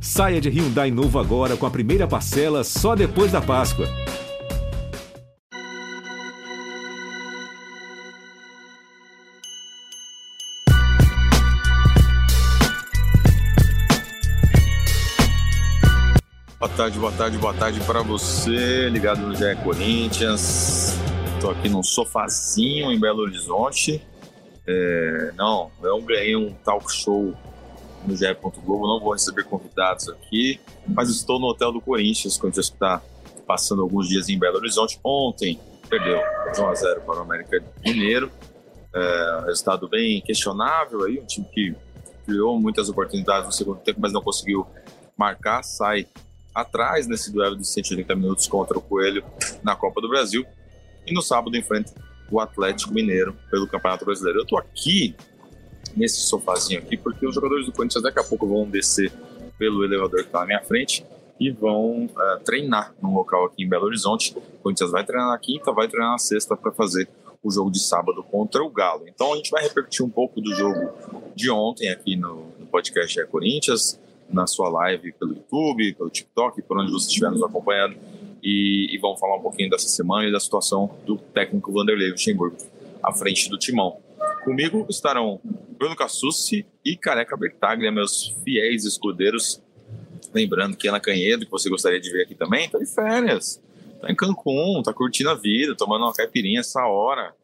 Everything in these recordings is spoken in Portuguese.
Saia de Hyundai novo agora com a primeira parcela só depois da Páscoa. Boa tarde, boa tarde, boa tarde para você, ligado no GE Corinthians. Estou aqui num sofazinho em Belo Horizonte. É, não, eu ganhei um talk show no GE. Globo, não vou receber convidados aqui, mas estou no hotel do Corinthians, quando Corinthians está passando alguns dias em Belo Horizonte. Ontem perdeu 1 a 0 para o América Mineiro. É, resultado bem questionável aí, um time que criou muitas oportunidades no segundo tempo, mas não conseguiu marcar, sai atrás nesse duelo de 180 minutos contra o Coelho na Copa do Brasil. E no sábado enfrenta o Atlético Mineiro pelo Campeonato Brasileiro. Eu estou aqui nesse sofazinho aqui porque os jogadores do Corinthians daqui a pouco vão descer pelo elevador que está na minha frente e vão uh, treinar num local aqui em Belo Horizonte. O Corinthians vai treinar na quinta, vai treinar na sexta para fazer o jogo de sábado contra o Galo. Então a gente vai repercutir um pouco do jogo de ontem aqui no, no podcast é Corinthians, na sua live pelo YouTube, pelo TikTok, por onde você estiver nos acompanhando. E, e vamos falar um pouquinho dessa semana e da situação do técnico Vanderlei Luxemburgo à frente do timão. Comigo estarão Bruno Cassucci e Careca Bertaglia, meus fiéis escudeiros. Lembrando que Ana Canhedo, que você gostaria de ver aqui também, está de férias. Está em Cancún, está curtindo a vida, tomando uma caipirinha essa hora.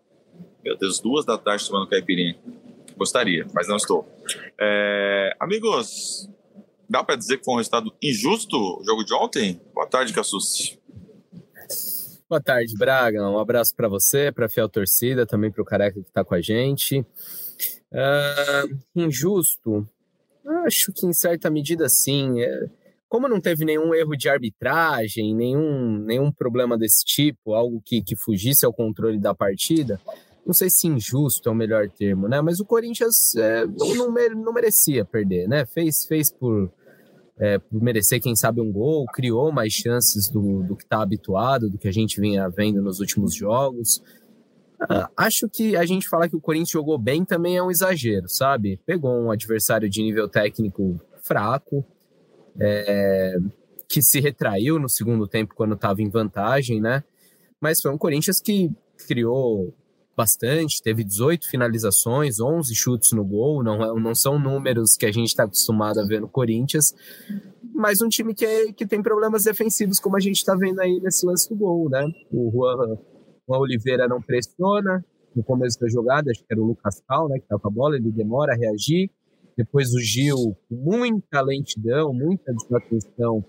Meu Deus, duas da tarde tomando caipirinha. Gostaria, mas não estou. É, amigos, dá para dizer que foi um resultado injusto o jogo de ontem? Boa tarde, Cassucci. Boa tarde, Braga. Um abraço para você, para a fiel torcida, também para o careca que está com a gente. Uh, injusto? Acho que em certa medida sim. É, como não teve nenhum erro de arbitragem, nenhum, nenhum problema desse tipo, algo que, que fugisse ao controle da partida, não sei se injusto é o melhor termo, né? Mas o Corinthians é, não, não merecia perder, né? Fez, fez por, é, merecer, quem sabe, um gol, criou mais chances do, do que está habituado, do que a gente vinha vendo nos últimos jogos. Uh, acho que a gente falar que o Corinthians jogou bem também é um exagero, sabe? Pegou um adversário de nível técnico fraco, é, que se retraiu no segundo tempo quando estava em vantagem, né? Mas foi um Corinthians que criou bastante, teve 18 finalizações, 11 chutes no gol, não, é, não são números que a gente está acostumado a ver no Corinthians, mas um time que, é, que tem problemas defensivos, como a gente está vendo aí nesse lance do gol, né? O Juan, Juan Oliveira não pressiona no começo da jogada, acho que era o Lucas Cal, né, que estava com a bola, ele demora a reagir, depois o Gil, com muita lentidão, muita desatenção,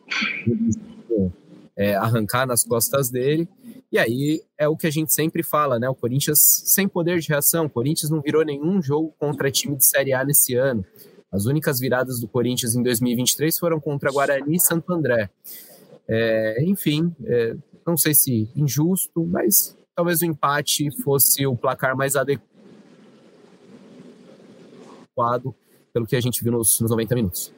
é, arrancar nas costas dele, e aí é o que a gente sempre fala, né? O Corinthians sem poder de reação. O Corinthians não virou nenhum jogo contra time de Série A nesse ano. As únicas viradas do Corinthians em 2023 foram contra Guarani e Santo André. É, enfim, é, não sei se injusto, mas talvez o empate fosse o placar mais adequado pelo que a gente viu nos, nos 90 minutos.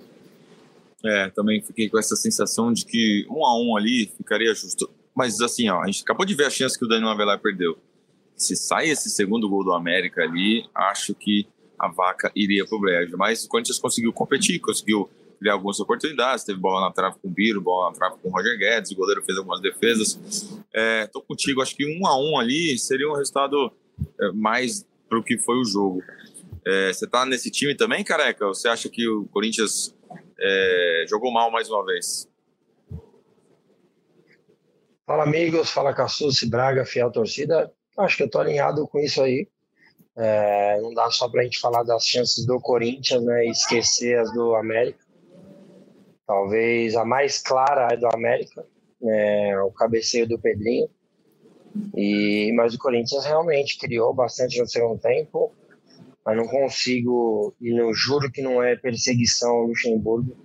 É, também fiquei com essa sensação de que um a um ali ficaria justo. Mas assim, ó, a gente acabou de ver a chance que o Daniel Avelar perdeu. Se sai esse segundo gol do América ali, acho que a vaca iria pro brejo. Mas o Corinthians conseguiu competir, conseguiu criar algumas oportunidades. Teve bola na trave com o Biro, bola na trave com o Roger Guedes, o goleiro fez algumas defesas. É, tô contigo, acho que um a um ali seria um resultado é, mais pro que foi o jogo. É, você tá nesse time também, careca? Você acha que o Corinthians é, jogou mal mais uma vez? Fala, amigos. Fala, Cassucci, Braga, fiel torcida. Acho que eu tô alinhado com isso aí. É, não dá só para a gente falar das chances do Corinthians né, e esquecer as do América. Talvez a mais clara é do América, é, o cabeceio do Pedrinho. E, mas o Corinthians realmente criou bastante no segundo tempo, mas não consigo, e eu juro que não é perseguição ao Luxemburgo,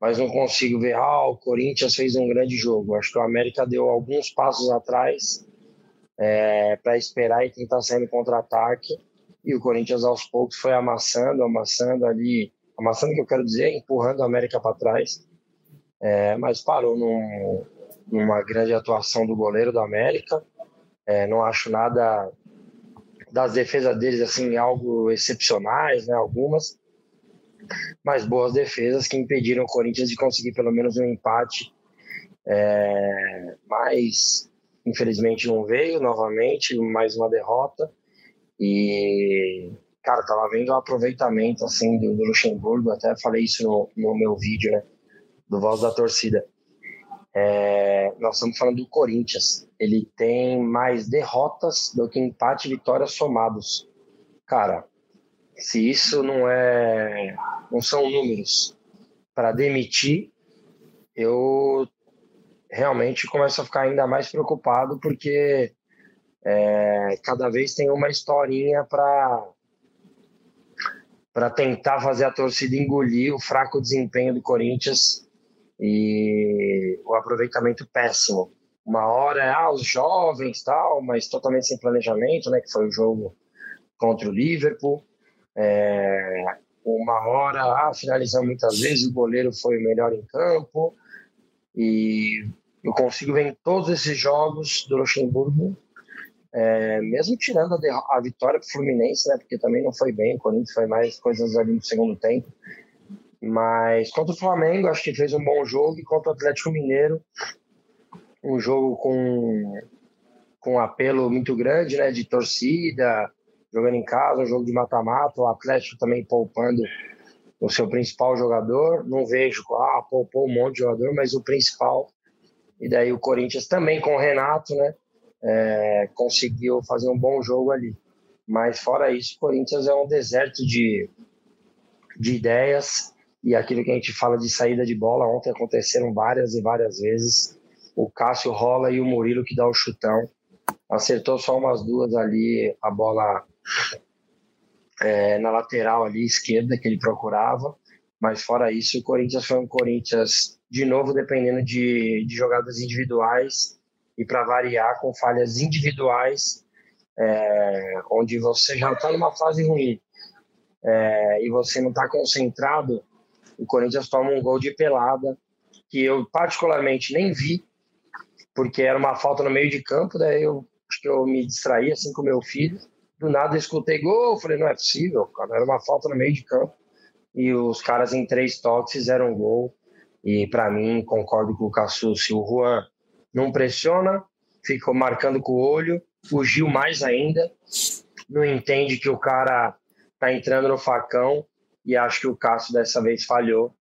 mas não consigo ver, ah, o Corinthians fez um grande jogo. Acho que o América deu alguns passos atrás é, para esperar e tentar sair no contra-ataque. E o Corinthians, aos poucos, foi amassando, amassando ali, amassando que eu quero dizer, empurrando o América para trás. É, mas parou num, numa grande atuação do goleiro do América. É, não acho nada das defesas deles assim algo excepcionais, né? Algumas, mas boas defesas que impediram o Corinthians de conseguir pelo menos um empate. É, mas infelizmente não veio novamente, mais uma derrota. E, cara, tava vendo o aproveitamento assim do, Luxemburgo, até falei isso no, no, meu vídeo, né? Do Voz da Torcida. É, nós estamos falando do Corinthians. Ele tem mais derrotas do que empate e vitórias somados. Cara, se isso não é não são números para demitir, eu realmente começo a ficar ainda mais preocupado porque é, cada vez tem uma historinha para para tentar fazer a torcida engolir o fraco desempenho do Corinthians e o aproveitamento péssimo. Uma hora ah, os jovens tal, mas totalmente sem planejamento, né? Que foi o jogo contra o Liverpool. É, uma hora, ah, finalizando muitas vezes, o goleiro foi o melhor em campo. E eu consigo ver em todos esses jogos do Luxemburgo, é, mesmo tirando a, a vitória para o Fluminense, né, porque também não foi bem, o Corinthians foi mais coisas ali no segundo tempo. Mas contra o Flamengo, acho que fez um bom jogo, e contra o Atlético Mineiro, um jogo com, com um apelo muito grande, né, de torcida, jogando em casa, um jogo de mata-mata, o Atlético também poupando o seu principal jogador. Não vejo, ah, poupou um monte de jogador, mas o principal. E daí o Corinthians também com o Renato, né? É, conseguiu fazer um bom jogo ali. Mas fora isso, o Corinthians é um deserto de, de ideias e aquilo que a gente fala de saída de bola. Ontem aconteceram várias e várias vezes. O Cássio rola e o Murilo que dá o chutão. Acertou só umas duas ali, a bola é, na lateral ali esquerda que ele procurava, mas fora isso, o Corinthians foi um Corinthians de novo dependendo de, de jogadas individuais e para variar com falhas individuais, é, onde você já está numa fase ruim é, e você não está concentrado, o Corinthians toma um gol de pelada que eu particularmente nem vi, porque era uma falta no meio de campo, daí eu acho que eu me distraí assim com meu filho do nada eu escutei gol, falei, não é possível, cara, era uma falta no meio de campo. E os caras em três toques fizeram gol. E para mim, concordo com o Cassu, se o Juan não pressiona, ficou marcando com o olho, Gil mais ainda, não entende que o cara tá entrando no facão e acho que o Cássio dessa vez falhou,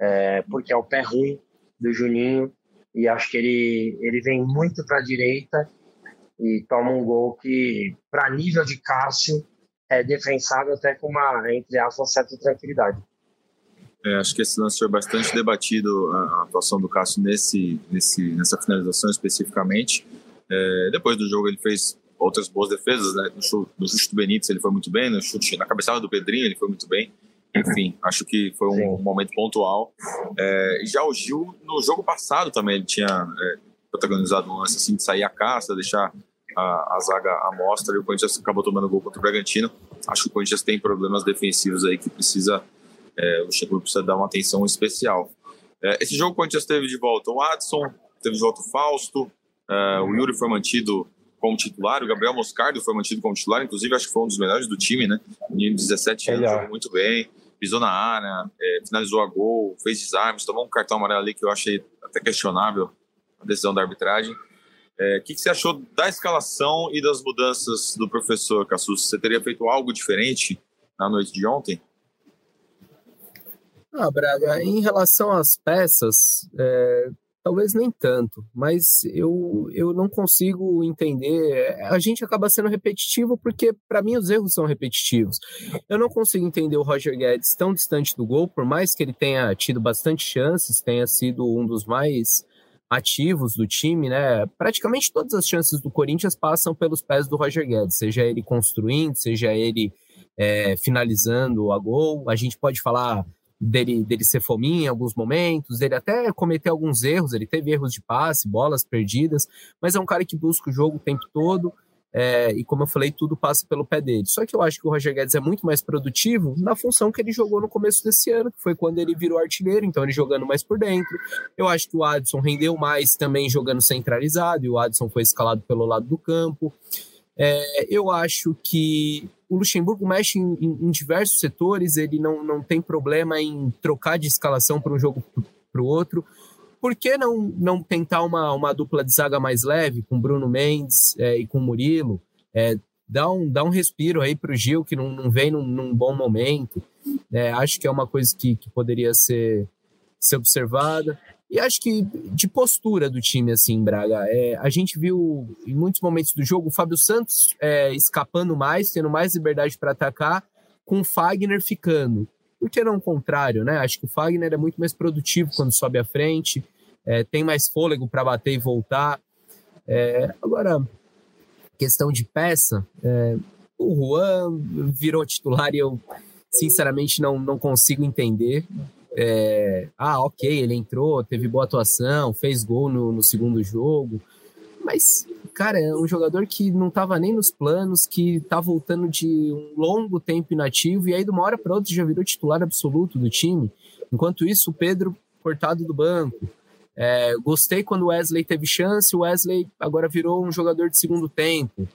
é, porque é o pé ruim do Juninho e acho que ele, ele vem muito para a direita e toma um gol que, para nível de Cássio, é defensável até com uma, entre aspas, certa tranquilidade. É, acho que esse lance foi bastante debatido, a atuação do Cássio nesse, nesse, nessa finalização especificamente. É, depois do jogo ele fez outras boas defesas, né? No chute, no do Benítez ele foi muito bem, no chute na cabeçada do Pedrinho ele foi muito bem. Enfim, acho que foi um Sim. momento pontual. É, já o Gil, no jogo passado também, ele tinha é, protagonizado um lance assim de sair a caça, deixar a, a zaga à mostra e o Corinthians acabou tomando gol contra o Bragantino. Acho que o Corinthians tem problemas defensivos aí que precisa, é, o Chico precisa dar uma atenção especial. É, esse jogo o Corinthians teve de volta o Adson, teve de volta o Fausto, é, o Yuri foi mantido como titular, o Gabriel Moscardo foi mantido como titular, inclusive acho que foi um dos melhores do time, né? Menino de 17 anos, jogou muito bem, pisou na área, é, finalizou a gol, fez desarmes, tomou um cartão amarelo ali que eu achei até questionável a decisão da arbitragem. O é, que, que, você achou da escalação e das mudanças do professor Cassus? Você teria feito algo diferente na noite de ontem? Ah, Braga, em relação às peças, é, talvez nem tanto, mas eu, eu não consigo entender. A gente acaba sendo repetitivo porque, para mim, os erros são repetitivos. Eu não consigo entender o Roger Guedes tão distante do gol, por mais que ele tenha tido bastante chances, tenha sido um dos mais ativos do time, né? Praticamente todas as chances do Corinthians passam pelos pés do Roger Guedes, seja ele construindo, seja ele é, finalizando a gol. A gente pode falar dele, dele ser fominha em alguns momentos, dele até cometer alguns erros, ele teve erros de passe, bolas perdidas, mas é um cara que busca o jogo o tempo todo. É, e como eu falei, tudo passa pelo pé dele. Só que eu acho que o Roger Guedes é muito mais produtivo na função que ele jogou no começo desse ano, que foi quando ele virou artilheiro, então ele jogando mais por dentro. Eu acho que o Adson rendeu mais também jogando centralizado, e o Adson foi escalado pelo lado do campo. É, eu acho que o Luxemburgo mexe em, em, em, diversos setores, ele não, não tem problema em trocar de escalação para um jogo para o outro. Por que não, não tentar uma, uma dupla de zaga mais leve, com Bruno Mendes é, e com Murilo? É, dá, um, dá um respiro aí para o Gil, que não, não vem num, num bom momento. É, acho que é uma coisa que, que poderia ser, ser observada. E acho que de postura do time, assim, Braga. É, a gente viu em muitos momentos do jogo o Fábio Santos é, escapando mais, tendo mais liberdade para atacar, com o Fagner ficando. Por que não o contrário, né? Acho que o Fagner é muito mais produtivo quando sobe à frente, é, tem mais fôlego para bater e voltar. É, agora, questão de peça, é, o Juan virou titular e eu, sinceramente, não, não consigo entender é, ah, ok, ele entrou, teve boa atuação, fez gol no, no segundo jogo, mas, cara, é um jogador que não estava nem nos planos, que está voltando de um longo tempo inativo e aí de uma hora para outra já virou titular absoluto do time. Enquanto isso, o Pedro cortado do banco. É, gostei quando o Wesley teve chance, o Wesley agora virou um jogador de segundo tempo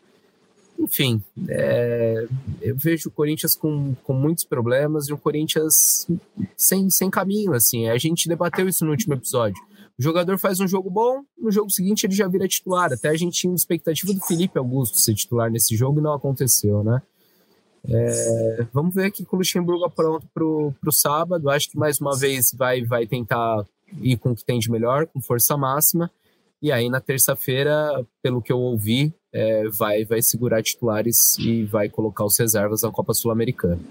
enfim, é, eu vejo o Corinthians com, com muitos problemas e um Corinthians sem, sem caminho, assim. A gente debateu isso no último episódio. O jogador faz um jogo bom, no jogo seguinte ele já vira titular. Até a gente tinha uma expectativa do Felipe Augusto ser titular nesse jogo e não aconteceu, né? É, vamos ver aqui com o Luxemburgo pronto pro, pro sábado. Acho que mais uma vez vai, vai tentar ir com o que tem de melhor, com força máxima. E aí na terça-feira, pelo que eu ouvi, é, vai, vai segurar titulares e vai colocar os reservas na Copa Sul-Americana.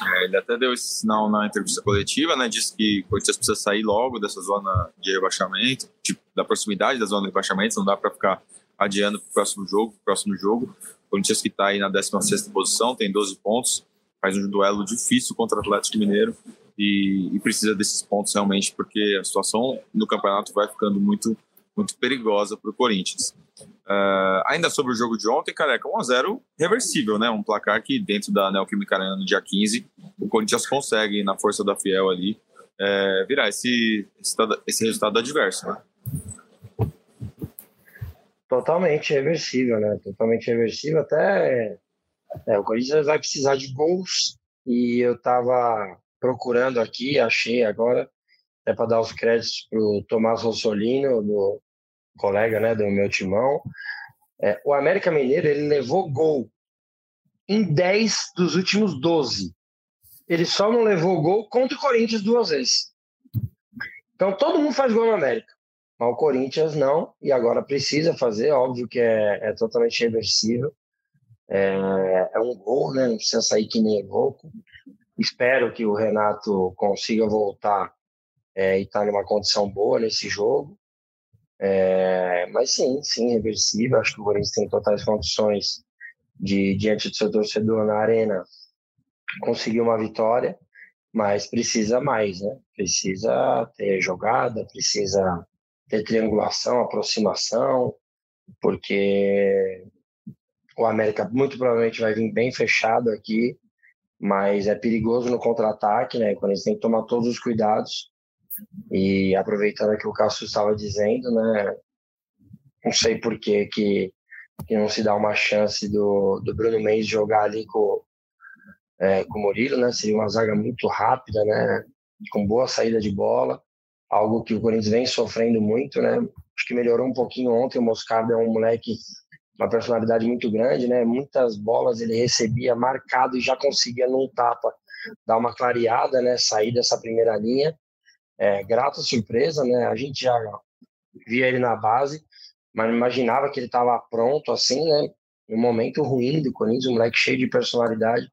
É, ele até deu esse sinal na entrevista coletiva, né? Disse que o Corinthians precisa sair logo dessa zona de rebaixamento, tipo, da proximidade da zona de rebaixamento, não dá para ficar adiando para o próximo jogo, próximo jogo. O Corinthians que está aí na 16 posição, tem 12 pontos, faz um duelo difícil contra o Atlético Mineiro e, e precisa desses pontos realmente, porque a situação no campeonato vai ficando muito, muito perigosa para o Corinthians. Uh, ainda sobre o jogo de ontem, careca, 1x0 reversível, né? Um placar que dentro da Neoquímica Arena no dia 15, o Corinthians consegue, na força da Fiel ali, é, virar esse, esse, resultado adverso, né? Totalmente reversível, né? Totalmente reversível. Até é, o Corinthians vai precisar de gols e eu tava procurando aqui, achei agora, é para dar os créditos pro Tomás Rossolino, do colega né, do meu timão. É, o América Mineiro ele levou gol em 10 dos últimos 12. Ele só não levou gol contra o Corinthians duas vezes. Então todo mundo faz gol no América. Mas o Corinthians não, e agora precisa fazer, óbvio que é, é totalmente reversível. É, é, um gol, né? Não precisa sair que nem louco. Espero que o Renato consiga voltar é, e estar tá numa condição boa nesse jogo. É, mas sim, sim, reversível. Acho que o Corinthians tem totais condições de, diante do seu torcedor na arena, conseguir uma vitória, mas precisa mais, né? Precisa ter jogada, precisa ter triangulação, aproximação, porque o América muito provavelmente vai vir bem fechado aqui, mas é perigoso no contra-ataque, né? Quando eles têm que tomar todos os cuidados e aproveitando que o Cássio estava dizendo, né? Não sei por que, que, que não se dá uma chance do, do Bruno Mendes jogar ali com, é, com o Murilo, né? Seria uma zaga muito rápida, né? Com boa saída de bola, algo que o Corinthians vem sofrendo muito, né? Acho que melhorou um pouquinho ontem. O Moscardo é um moleque, uma personalidade muito grande, né? Muitas bolas ele recebia marcado e já conseguia num tapa dar uma clareada, né? Sair dessa primeira linha é, grata surpresa, né? A gente já via ele na base, mas não imaginava que ele estava pronto assim, né? Um momento ruim do Corinthians, um moleque cheio de personalidade.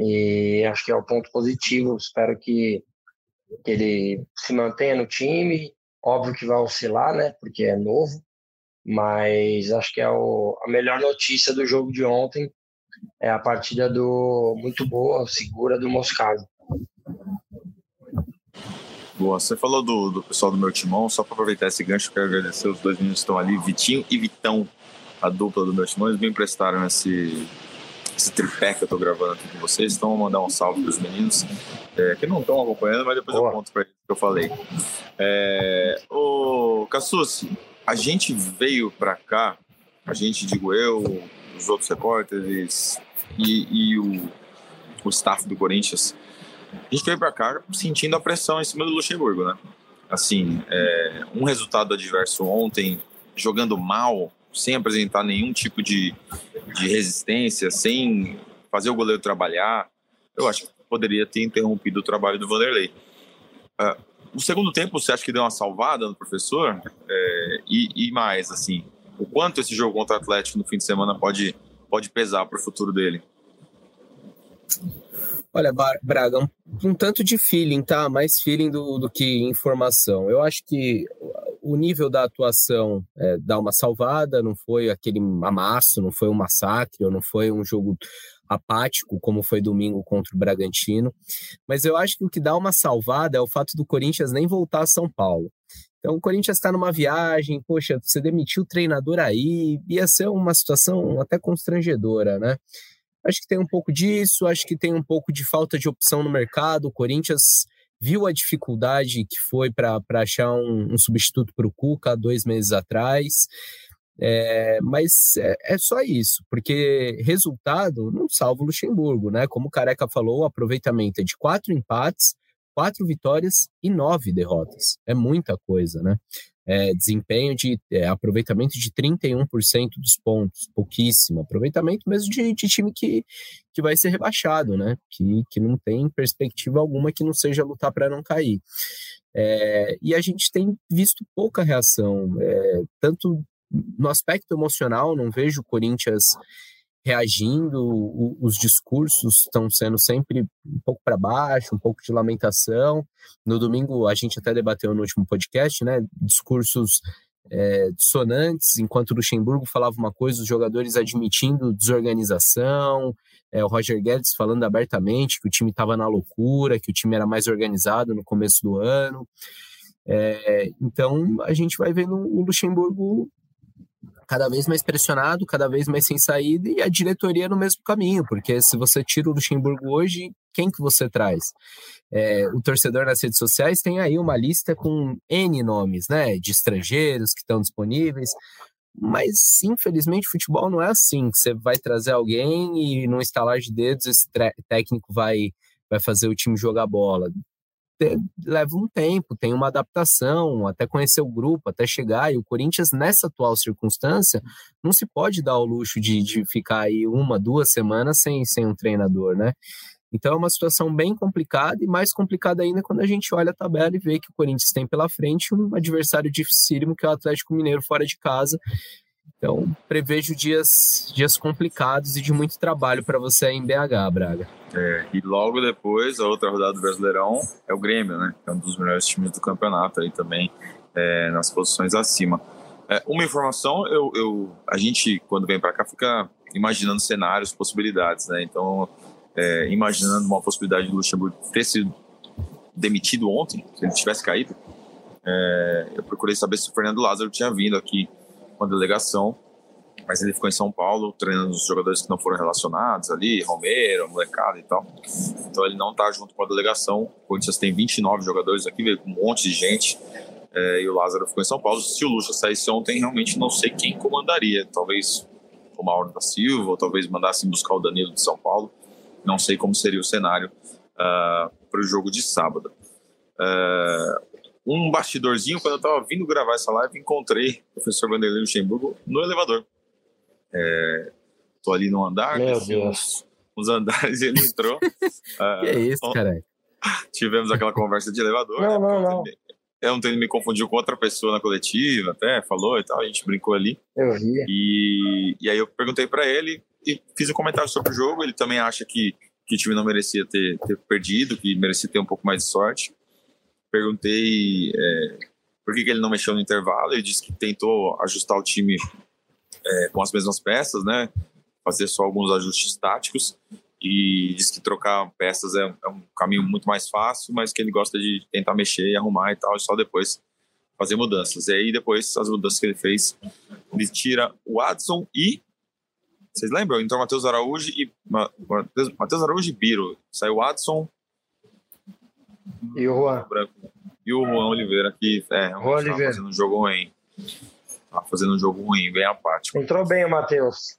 E acho que é o ponto positivo. Espero que, que ele se mantenha no time. Óbvio que vai oscilar, né? Porque é novo. Mas acho que é o, a melhor notícia do jogo de ontem é a partida do muito boa, segura do Moscado. Boa, você falou do, do pessoal do meu timão, só para aproveitar esse gancho, quero agradecer os dois meninos que estão ali, Vitinho e Vitão, a dupla do meu timão, eles me emprestaram esse, esse tripé que eu estou gravando aqui com vocês, então vou mandar um salve para os meninos, é, que não estão acompanhando, mas depois Boa. eu conto para eles o que eu falei. É, ô, Cassucci, a gente veio para cá, a gente, digo eu, os outros repórteres e, e o, o staff do Corinthians, a gente veio para cá sentindo a pressão em cima do Luxemburgo, né? Assim, é, um resultado adverso ontem, jogando mal, sem apresentar nenhum tipo de, de resistência, sem fazer o goleiro trabalhar, eu acho que poderia ter interrompido o trabalho do Vanderlei. Uh, o segundo tempo, você acha que deu uma salvada no professor? É, e, e, mais, assim, o quanto esse jogo contra o Atlético no fim de semana pode, pode pesar para o futuro dele? Olha, Braga, um, um, tanto de feeling, tá? Mais feeling do, do que informação. Eu acho que o nível da atuação é, dá uma salvada, não foi aquele amasso, não foi um massacre, ou não foi um jogo apático, como foi domingo contra o Bragantino. Mas eu acho que o que dá uma salvada é o fato do Corinthians nem voltar a São Paulo. Então o Corinthians está numa viagem, poxa, você demitiu o treinador aí, ia ser uma situação até constrangedora, né? Acho que tem um pouco disso, acho que tem um pouco de falta de opção no mercado. O Corinthians viu a dificuldade que foi para achar um, um substituto para o Cuca dois meses atrás. É, mas é, é, só isso, porque resultado não salva o Luxemburgo, né? Como o Careca falou, o aproveitamento é de quatro empates, quatro vitórias e nove derrotas. É muita coisa, né? É, desempenho de é, aproveitamento de 31% dos pontos, pouquíssimo. Aproveitamento mesmo de, de, time que, que vai ser rebaixado, né? Que, que não tem perspectiva alguma que não seja lutar para não cair. É, e a gente tem visto pouca reação, é, tanto no aspecto emocional, não vejo o Corinthians reagindo, o, os discursos estão sendo sempre um pouco para baixo, um pouco de lamentação. No domingo, a gente até debateu no último podcast, né? Discursos é, dissonantes, enquanto o Luxemburgo falava uma coisa, os jogadores admitindo desorganização, é, o Roger Guedes falando abertamente que o time estava na loucura, que o time era mais organizado no começo do ano. É, então a gente vai vendo o Luxemburgo cada vez mais pressionado, cada vez mais sem saída, e a diretoria no mesmo caminho, porque se você tira o Luxemburgo hoje, quem que você traz? É, o torcedor nas redes sociais tem aí uma lista com N nomes, né, de estrangeiros que estão disponíveis, mas infelizmente futebol não é assim, você vai trazer alguém e num estalar de dedos esse técnico vai vai fazer o time jogar bola leva um tempo, tem uma adaptação, até conhecer o grupo, até chegar. E o Corinthians, nessa atual circunstância, não se pode dar o luxo de, de ficar aí uma, duas semanas sem, sem um treinador, né? Então é uma situação bem complicada e mais complicada ainda quando a gente olha a tabela e vê que o Corinthians tem pela frente um adversário dificílimo que é o Atlético Mineiro fora de casa então, prevejo dias, dias complicados e de muito trabalho para você em BH, Braga. É, e logo depois, a outra rodada do Brasileirão é o Grêmio, né? Que é um dos melhores times do campeonato aí também, é, nas posições acima. É, uma informação, eu, eu, a gente, quando vem para cá, fica imaginando cenários, possibilidades, né? Então, é, imaginando uma possibilidade do Luxemburgo ter sido demitido ontem, se ele tivesse caído, é, eu procurei saber se o Fernando Lázaro tinha vindo aqui com a delegação, mas ele ficou em São Paulo treinando os jogadores que não foram relacionados ali, Romero, molecada e tal. Então ele não está junto com a delegação. O Corinthians tem 29 jogadores aqui, veio com um monte de gente. É, e o Lázaro ficou em São Paulo. Se o Lucha saísse ontem, realmente não sei quem comandaria. Talvez o Mauro da Silva, ou talvez mandassem buscar o Danilo de São Paulo. Não sei como seria o cenário uh, ah, para o jogo de sábado. Uh, um bastidorzinho, quando eu estava vindo gravar essa live, encontrei o professor Vanderlei Luxemburgo no elevador. É, tô ali no andar, Meu Deus. Uns, andares, ele entrou. uh, que é isso, cara? Tivemos aquela conversa de elevador. Não, não, não. Eu não tenho me confundiu com outra pessoa na coletiva, até falou e tal, a gente brincou ali. Eu vi. E, e aí eu perguntei para ele e fiz um comentário sobre o jogo. Ele também acha que, que o time não merecia ter, ter perdido, que merecia ter um pouco mais de sorte perguntei é, por que, que, ele não mexeu no intervalo. Ele disse que tentou ajustar o time é, com as mesmas peças, né? Fazer só alguns ajustes táticos. E disse que trocar peças é, é, um caminho muito mais fácil, mas que ele gosta de tentar mexer e arrumar e tal, e só depois fazer mudanças. E aí, depois, as mudanças que ele fez, ele tira o Adson e. Vocês lembram? Então, Matheus Araújo e. Matheus Araújo e Biro. Saiu o Adson, e o Juan. E o Juan Oliveira, que é, Juan Oliveira. fazendo um jogo ruim. Tá fazendo um jogo ruim, bem apático. Entrou bem o Matheus.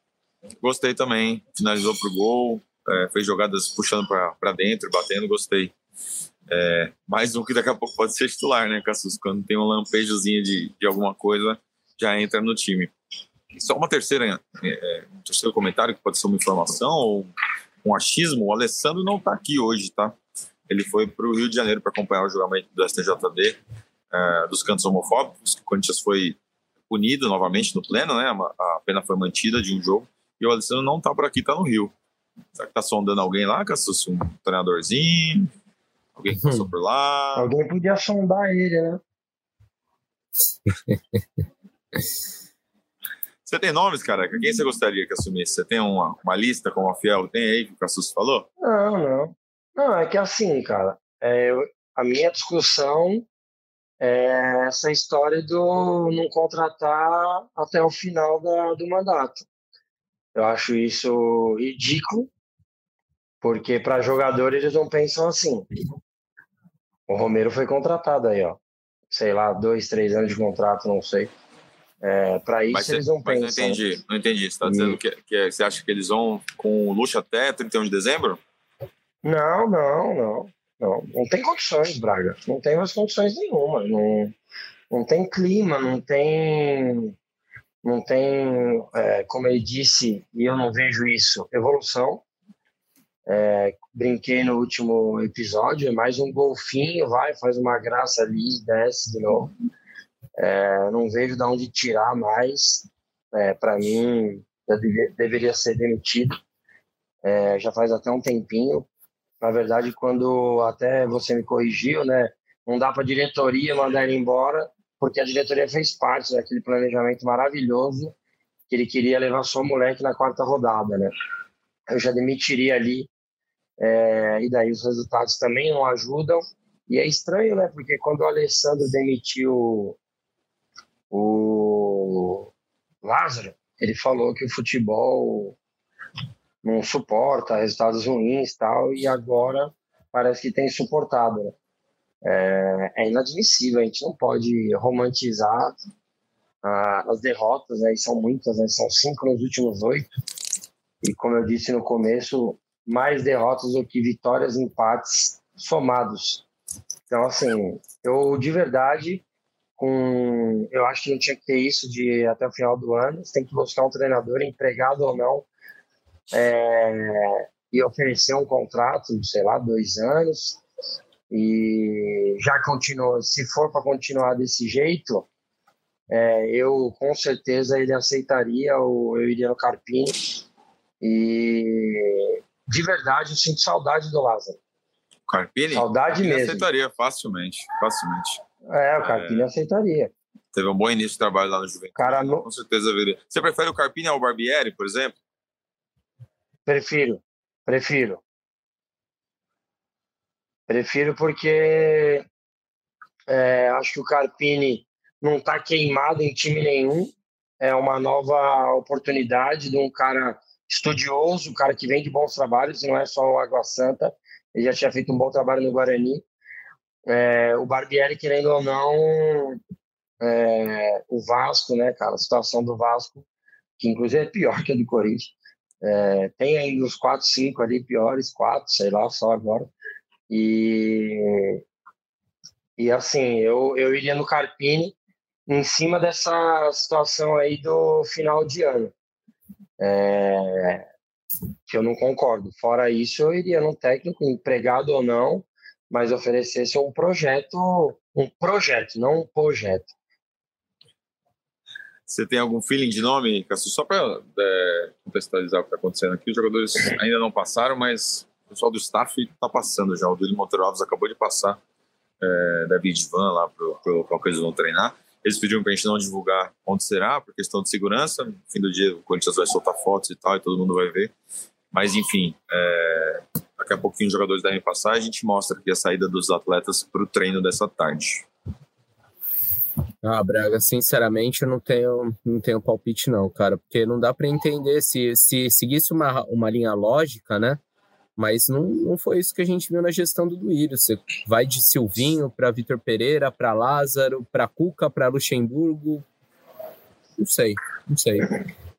Gostei também. Finalizou pro gol, é, fez jogadas puxando para dentro, batendo, gostei. É, mais um que daqui a pouco pode ser titular, né, Cassus? Quando tem um lampejozinho de, de alguma coisa, já entra no time. Só uma terceira, é, um terceiro comentário, que pode ser uma informação ou um achismo. O Alessandro não está aqui hoje, tá? Ele foi para o Rio de Janeiro para acompanhar o julgamento do STJD é, dos cantos homofóbicos, que o Corinthians foi punido novamente no pleno, né? A pena foi mantida de um jogo. E o Alessandro não está por aqui, está no Rio. Será que está sondando alguém lá, Cassus? Um treinadorzinho? Alguém que passou por lá? Alguém podia sondar ele, né? Você tem nomes, cara? Quem você gostaria que assumisse? Você tem uma, uma lista como a Fiel tem aí, que o Cassus falou? Não, não. Não, é que assim, cara, é, a minha discussão é essa história do não contratar até o final da, do mandato. Eu acho isso ridículo, porque para jogadores eles não pensam assim. O Romero foi contratado aí, ó. Sei lá, dois, três anos de contrato, não sei. É, para isso mas eles não mas pensam. Não entendi, não entendi. Você está dizendo que, que você acha que eles vão com o luxo até 31 de dezembro? Não, não, não. Não, não tem condições, Braga. Não tem mais condições nenhuma. Não, não tem clima, não tem. Não tem, é, como ele disse, e eu não vejo isso, evolução. É, brinquei no último episódio, é mais um golfinho, vai, faz uma graça ali, desce de novo. É, não vejo de onde tirar mais. É, Para mim, já deveria ser demitido. É, já faz até um tempinho. Na verdade, quando até você me corrigiu, né? Não dá para a diretoria mandar ele embora, porque a diretoria fez parte daquele planejamento maravilhoso que ele queria levar só o moleque na quarta rodada, né? Eu já demitiria ali, é, e daí os resultados também não ajudam. E é estranho, né? Porque quando o Alessandro demitiu o Lázaro, ele falou que o futebol não suporta resultados ruins tal, e agora parece que tem suportado. Né? É, é, inadmissível, a gente não pode romantizar ah, as derrotas, né? e são muitas, né? são cinco nos últimos oito, e como eu disse no começo, mais derrotas do que vitórias e empates somados. Então, assim, eu de verdade com. Eu acho que não tinha que ter isso de até o final do ano. Você tem que buscar um treinador, empregado ou não, é, e oferecer um contrato sei lá, dois anos. E já continua, se for para continuar desse jeito, é, eu com certeza ele aceitaria, ou eu iria no Carpini. E de verdade eu sinto saudade do Lázaro. Carpini? Saudade Carpini mesmo. aceitaria facilmente, facilmente. É, o Carpini é... aceitaria. Teve um bom início de trabalho lá no Juventude. Cara, no... Com certeza viria. Você prefere o Carpini ao Barbieri, por exemplo? Prefiro, prefiro. Prefiro porque é, acho que o Carpini não está queimado em time nenhum. É uma nova oportunidade de um cara estudioso, um cara que vem de bons trabalhos, não é só o Água Santa. Ele já tinha feito um bom trabalho no Guarani. É, o Barbieri, querendo ou não, é, o Vasco, né, cara, a situação do Vasco, que inclusive é pior que a do Corinthians, é, tem ainda uns 4, 5 ali piores, 4, sei lá, só agora. E, e assim, eu, eu iria no Carpini em cima dessa situação aí do final de ano. É, que eu não concordo. Fora isso, eu iria no técnico, empregado ou não, mas oferecesse um projeto, um projeto, não um projeto. Você tem algum feeling de nome, Cássio? Só para é, contextualizar o que está acontecendo aqui, os jogadores ainda não passaram, mas o pessoal do staff está passando já. O Duílio Monteiro Alves acabou de passar é, David Van lá para o qual eles vão treinar. Eles pediram para a gente não divulgar onde será, por questão de segurança. No fim do dia, o Corinthians vai soltar fotos e tal, e todo mundo vai ver. Mas, enfim, é, daqui a pouquinho os jogadores devem passar a gente mostra aqui a saída dos atletas para o treino dessa tarde. Ah, Braga, sinceramente, eu não tenho, não tenho palpite, não, cara, porque não dá para entender se, se seguisse uma, uma linha lógica, né? Mas não, não foi isso que a gente viu na gestão do Duílio. Você vai de Silvinho para Vitor Pereira, para Lázaro, para Cuca, para Luxemburgo. Não sei, não sei.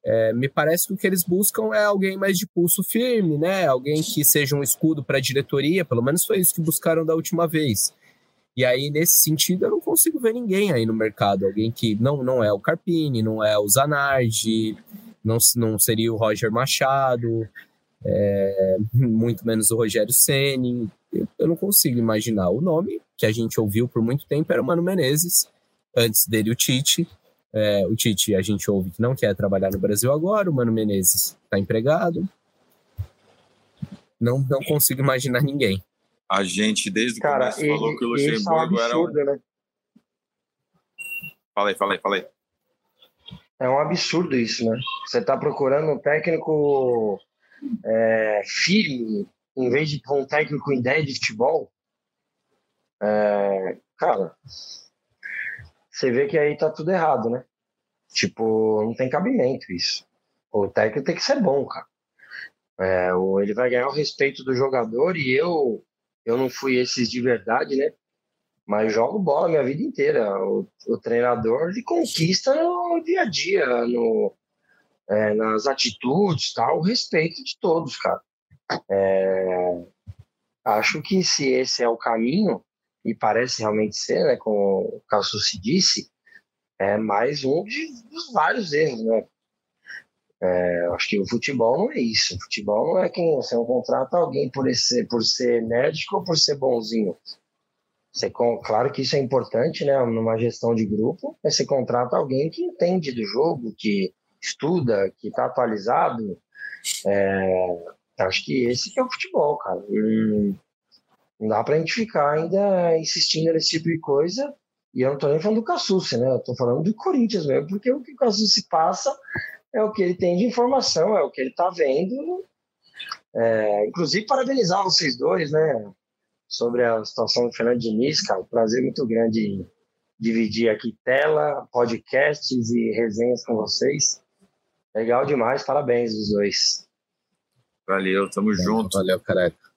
É, me parece que o que eles buscam é alguém mais de pulso firme, né? Alguém que seja um escudo para a diretoria, pelo menos foi isso que buscaram da última vez. E aí, nesse sentido, eu não consigo ver ninguém aí no mercado. Alguém que não, não é o Carpini, não é o Zanardi, não, não seria o Roger Machado, é, muito menos o Rogério Ceni. Eu, eu não consigo imaginar. O nome que a gente ouviu por muito tempo era o Mano Menezes, antes dele o Tite. É, o Tite a gente ouve que não quer trabalhar no Brasil agora, o Mano Menezes está empregado. Não, não consigo imaginar ninguém. A gente, desde o Cara, começo, falou que o Luxemburgo é um absurdo, era. Um... Né? Falei, falei, falei. É um absurdo isso, né? Você está procurando um técnico é, firme, em vez de um técnico com ideia de futebol. É, cara, você vê que aí tá tudo errado, né? Tipo, não tem cabimento isso. O técnico tem que ser bom, cara. É, ele vai ganhar o respeito do jogador e eu eu não fui esses de verdade, né? Mas jogo bola minha vida inteira. O, o treinador de conquista no dia a dia, no, é, nas atitudes, tal, o respeito de todos, cara. É, acho que se esse é o caminho, e parece realmente ser, né, como o Cassucci disse, é mais um de, dos vários erros, né? É, acho que o futebol não é isso. O futebol não é quem você não contrata alguém por ser, por ser médico ou por ser bonzinho. Você, claro que isso é importante, né? Numa gestão de grupo, mas você contrata alguém que entende do jogo, que estuda, que está atualizado. É, acho que esse que é o futebol, cara. E não dá para a gente ficar ainda insistindo nesse tipo de coisa. E eu não estou nem falando do Cassucci, né? Eu tô falando do Corinthians mesmo, porque o que o Cassucci passa é o que ele tem de informação, é o que ele está vendo. É, inclusive, parabenizar vocês dois, né? Sobre a situação do Fernando Diniz, cara. Um prazer muito grande dividir aqui tela, podcasts e resenhas com vocês. Legal demais, parabéns os dois. Valeu, tamo junto. Valeu, careca.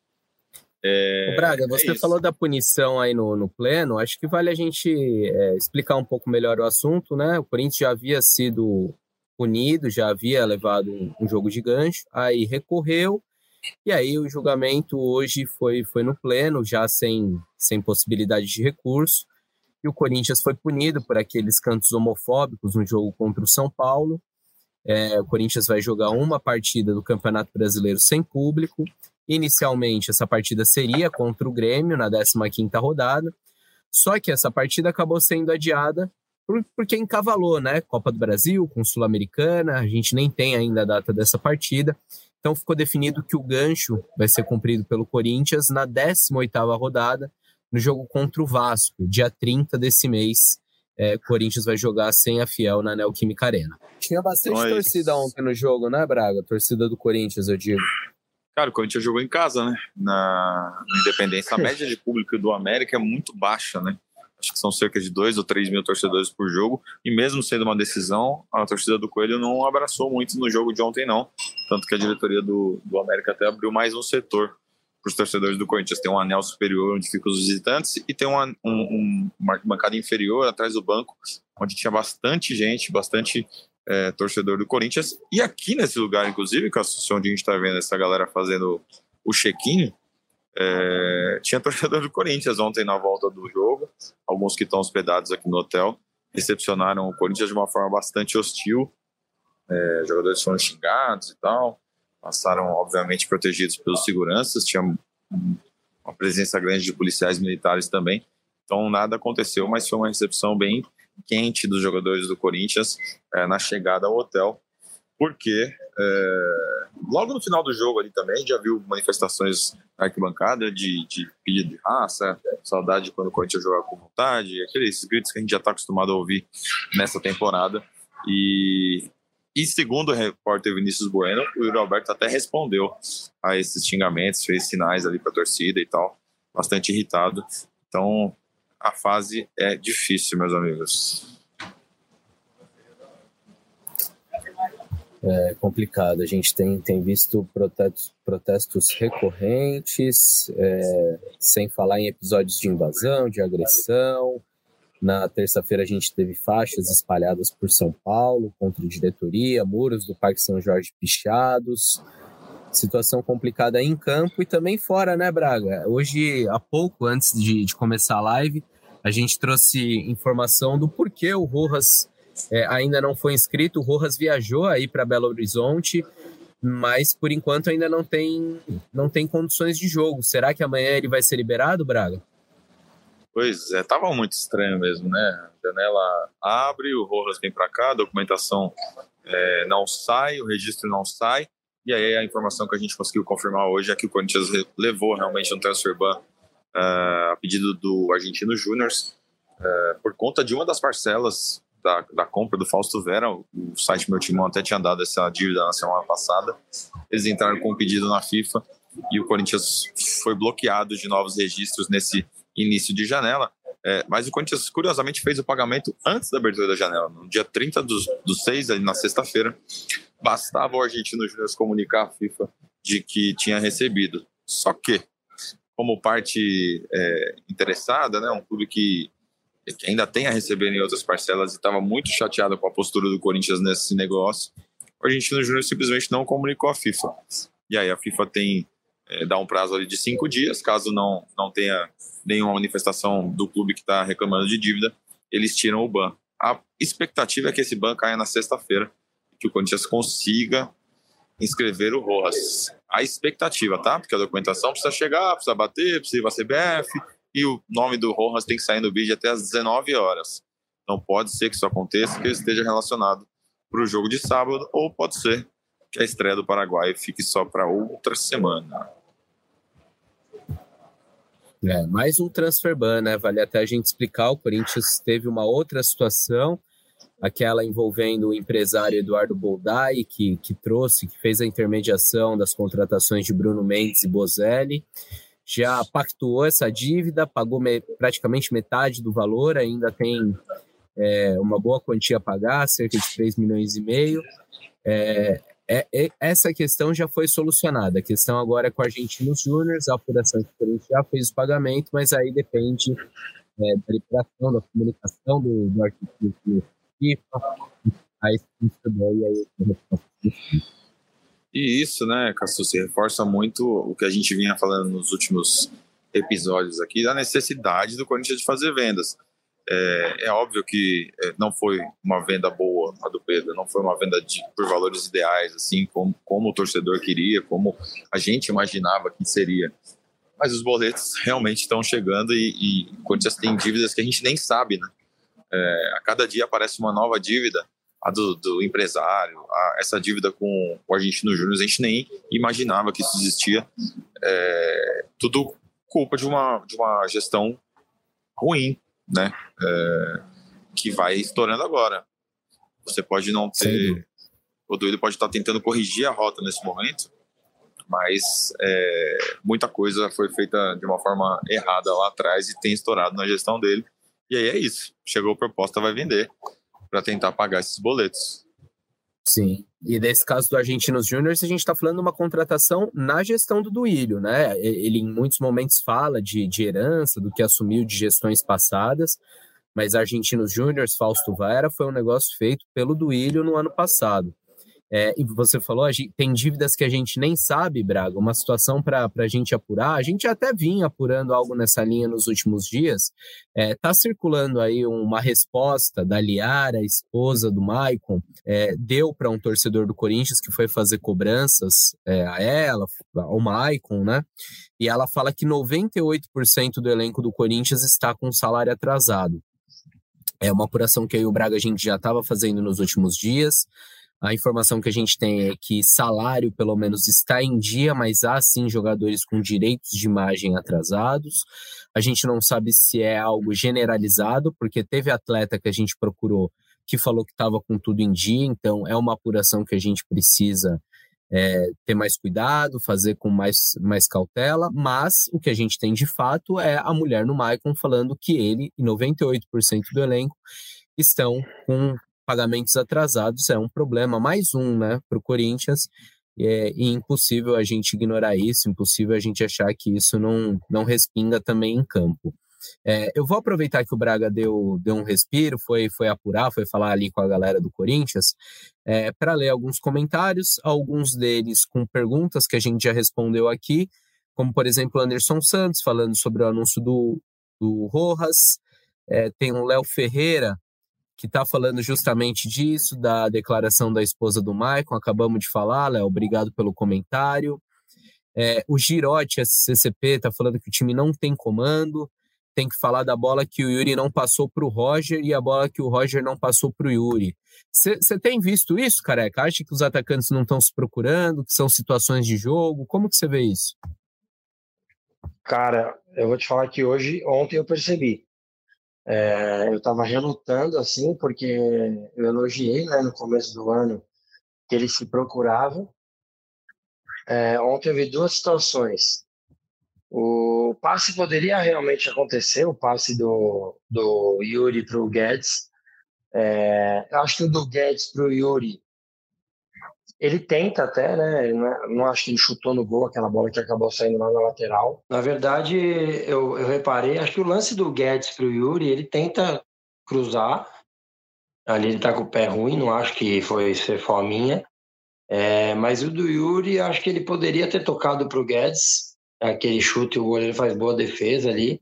É, Braga, você é falou da punição aí no, no pleno, acho que vale a gente é, explicar um pouco melhor o assunto, né? O Corinthians já havia sido punido, já havia levado um, um, jogo de gancho, aí recorreu, e aí o julgamento hoje foi, foi no pleno, já sem, sem possibilidade de recurso, e o Corinthians foi punido por aqueles cantos homofóbicos no jogo contra o São Paulo. É, o Corinthians vai jogar uma partida do Campeonato Brasileiro sem público. Inicialmente, essa partida seria contra o Grêmio na 15ª rodada, só que essa partida acabou sendo adiada porque encavalou, né? Copa do Brasil com Sul-Americana, a gente nem tem ainda a data dessa partida. Então ficou definido que o gancho vai ser cumprido pelo Corinthians na 18ª rodada, no jogo contra o Vasco, dia 30 desse mês. É, Corinthians vai jogar sem a Fiel na Neoquímica Arena. Tinha bastante Nós... torcida ontem no jogo, né, Braga? Torcida do Corinthians, eu digo. Cara, o Corinthians jogou em casa, né? Na, na Independência. A média de público do América é muito baixa, né? Acho que são cerca de 2 ou 3 mil torcedores por jogo, e mesmo sendo uma decisão, a torcida do Coelho não abraçou muito no jogo de ontem, não. Tanto que a diretoria do, do América até abriu mais um setor para os torcedores do Corinthians. Tem um anel superior onde ficam os visitantes e tem uma, um, um, uma bancada inferior atrás do banco, onde tinha bastante gente, bastante é, torcedor do Corinthians. E aqui nesse lugar, inclusive, que é onde a gente está vendo essa galera fazendo o check-in, é, tinha torcedor do Corinthians ontem na volta do jogo, alguns que estão hospedados aqui no hotel, recepcionaram o Corinthians de uma forma bastante hostil. É, jogadores foram xingados e tal, passaram, obviamente, protegidos pelos seguranças, tinha uma presença grande de policiais militares também. Então nada aconteceu, mas foi uma recepção bem quente dos jogadores do Corinthians é, na chegada ao hotel porque é, logo no final do jogo ali também já viu manifestações na arquibancada de, de pedido de raça, saudade quando o Corinthians joga com vontade, aqueles gritos que a gente já está acostumado a ouvir nessa temporada. E, e segundo o repórter Vinícius Bueno, o Yuri Alberto até respondeu a esses xingamentos, fez sinais ali para a torcida e tal, bastante irritado. Então a fase é difícil, meus amigos. É complicado. A gente tem, tem visto protestos, protestos recorrentes, é, sem falar em episódios de invasão, de agressão, Na terça-feira a gente teve faixas espalhadas por São Paulo contra a diretoria, muros do Parque São Jorge pichados, situação complicada em campo e também fora, né, Braga? Hoje, há pouco antes de, de começar a live, a gente trouxe informação do porquê o Rojas é, ainda não foi inscrito. O Rojas viajou aí para Belo Horizonte, mas por enquanto ainda não tem, não tem condições de jogo. Será que amanhã ele vai ser liberado, Braga? Pois é, tava muito estranho mesmo, né? A janela abre, o Rojas vem para cá, a documentação é, não sai, o registro não sai. E aí a informação que a gente conseguiu confirmar hoje é que o Corinthians levou realmente um transfer ban uh, a pedido do Argentino Júnior uh, por conta de uma das parcelas da, da, compra do Fausto Vera. O, site Meu Timão até tinha dado essa dívida na semana passada. Eles entraram com um pedido na FIFA e o Corinthians foi bloqueado de novos registros nesse início de janela. É, mas o Corinthians, curiosamente, fez o pagamento antes da abertura da janela, no dia 30 do, do 6, ali na sexta-feira. Bastava o Argentino Júnior comunicar à FIFA de que tinha recebido. Só que, como parte é, interessada, né, um clube que, que, ainda tem a receber em outras parcelas e estava muito chateado com a postura do Corinthians nesse negócio, o Argentino Júnior simplesmente não comunicou à FIFA. E aí a FIFA tem é, dá um prazo ali de cinco dias, caso não, não tenha nenhuma manifestação do clube que está reclamando de dívida, eles tiram o ban. A expectativa é que esse ban caia na sexta-feira, que o Corinthians consiga inscrever o Rojas. A expectativa, tá? Porque a documentação precisa chegar, precisa bater, precisa ir para a CBF, e o nome do Rojas tem que sair no vídeo até às 19 horas. Então pode ser que isso aconteça, que ele esteja relacionado para o jogo de sábado, ou pode ser que a estreia do Paraguai fique só para outra semana. É, mais um transfer ban, né? Vale até a gente explicar. O Corinthians teve uma outra situação, aquela envolvendo o empresário Eduardo Boldai, que, que trouxe, que fez a intermediação das contratações de Bruno Mendes e Bozelli. Já pactuou essa dívida, pagou me, praticamente metade do valor, ainda tem é, uma boa quantia a pagar, cerca de 3 milhões e meio. É, é, é, essa questão já foi solucionada. A questão agora é com Argentinos Júniors, a apuração Corinthians já fez o pagamento, mas aí depende é, da liberação, da comunicação do, do arquivo FIFA, aí e aí e isso, né, Cassucci, reforça muito o que a gente vinha falando nos últimos episódios aqui, da necessidade do Corinthians de fazer vendas. É, é, óbvio que é, não foi uma venda boa a do Pedro, não foi uma venda de, por valores ideais, assim como, como o torcedor queria, como a gente imaginava que seria. Mas os boletos realmente estão chegando e, e o Corinthians tem dívidas que a gente nem sabe, né? É, a cada dia aparece uma nova dívida, a do, do empresário, a, essa dívida com o Argentino Júnior, a gente nem imaginava que isso existia. É, tudo culpa de uma, de uma gestão ruim né? É, que vai estourando agora. Você pode não ter. Sim. O doido pode estar tentando corrigir a rota nesse momento, mas é, muita coisa foi feita de uma forma errada lá atrás e tem estourado na gestão dele. E aí é isso. Chegou a proposta, vai vender para tentar pagar esses boletos. Sim. E nesse caso do Argentinos Júnior, a gente está falando de uma contratação na gestão do Duílio, né? Ele em muitos momentos fala de, de herança, do que assumiu de gestões passadas, mas Argentinos Júnior, Fausto Vera, foi um negócio feito pelo Duílio no ano passado. É, e você falou, gente, tem dívidas que a gente nem sabe, Braga, uma situação para a gente apurar. A gente até vinha apurando algo nessa linha nos últimos dias. Está é, tá circulando aí uma resposta da Liara, esposa do Maicon, é, deu para um torcedor do Corinthians que foi fazer cobranças é, a ela, ao Maicon, né? E ela fala que 98% do elenco do Corinthians está com salário atrasado. É uma apuração que aí o Braga a gente já estava fazendo nos últimos dias. A informação que a gente tem é que salário, pelo menos, está em dia, mas há sim jogadores com direitos de imagem atrasados. A gente não sabe se é algo generalizado, porque teve atleta que a gente procurou que falou que estava com tudo em dia, então é uma apuração que a gente precisa é, ter mais cuidado, fazer com mais, mais cautela, mas o que a gente tem de fato é a mulher no Maicon falando que ele e 98% do elenco estão com pagamentos atrasados é um problema, mais um, né, para o Corinthians. É, e impossível a gente ignorar isso, impossível a gente achar que isso não, não respinga também em campo. É, eu vou aproveitar que o Braga deu, deu um respiro, foi, foi apurar, foi falar ali com a galera do Corinthians, é, para ler alguns comentários, alguns deles com perguntas que a gente já respondeu aqui, como por exemplo Anderson Santos falando sobre o anúncio do, do Rojas, é, tem o Léo Ferreira que está falando justamente disso, da declaração da esposa do Maicon, acabamos de falar, Léo, obrigado pelo comentário. É, o Girotti, SCCP, está falando que o time não tem comando, tem que falar da bola que o Yuri não passou para o Roger e a bola que o Roger não passou para o Yuri. Você tem visto isso, careca? Acha que os atacantes não estão se procurando, que são situações de jogo? Como que você vê isso? Cara, eu vou te falar que hoje, ontem eu percebi. É, eu estava relutando assim, porque eu elogiei né, no começo do ano que ele se procurava. É, ontem eu vi duas situações. O passe poderia realmente acontecer, o passe do, do Yuri para o Guedes. É, eu acho que o do Guedes para o Yuri, ele tenta até, né? Não, é, não, acho que ele chutou no gol aquela bola que acabou saindo lá na lateral. Na verdade, eu, eu reparei, acho que o lance do Guedes para o Yuri, ele tenta cruzar. Ali ele tá com o pé ruim, não acho que foi ser fominha. É, mas o do Yuri, acho que ele poderia ter tocado para o Guedes aquele chute, o goleiro faz boa defesa ali.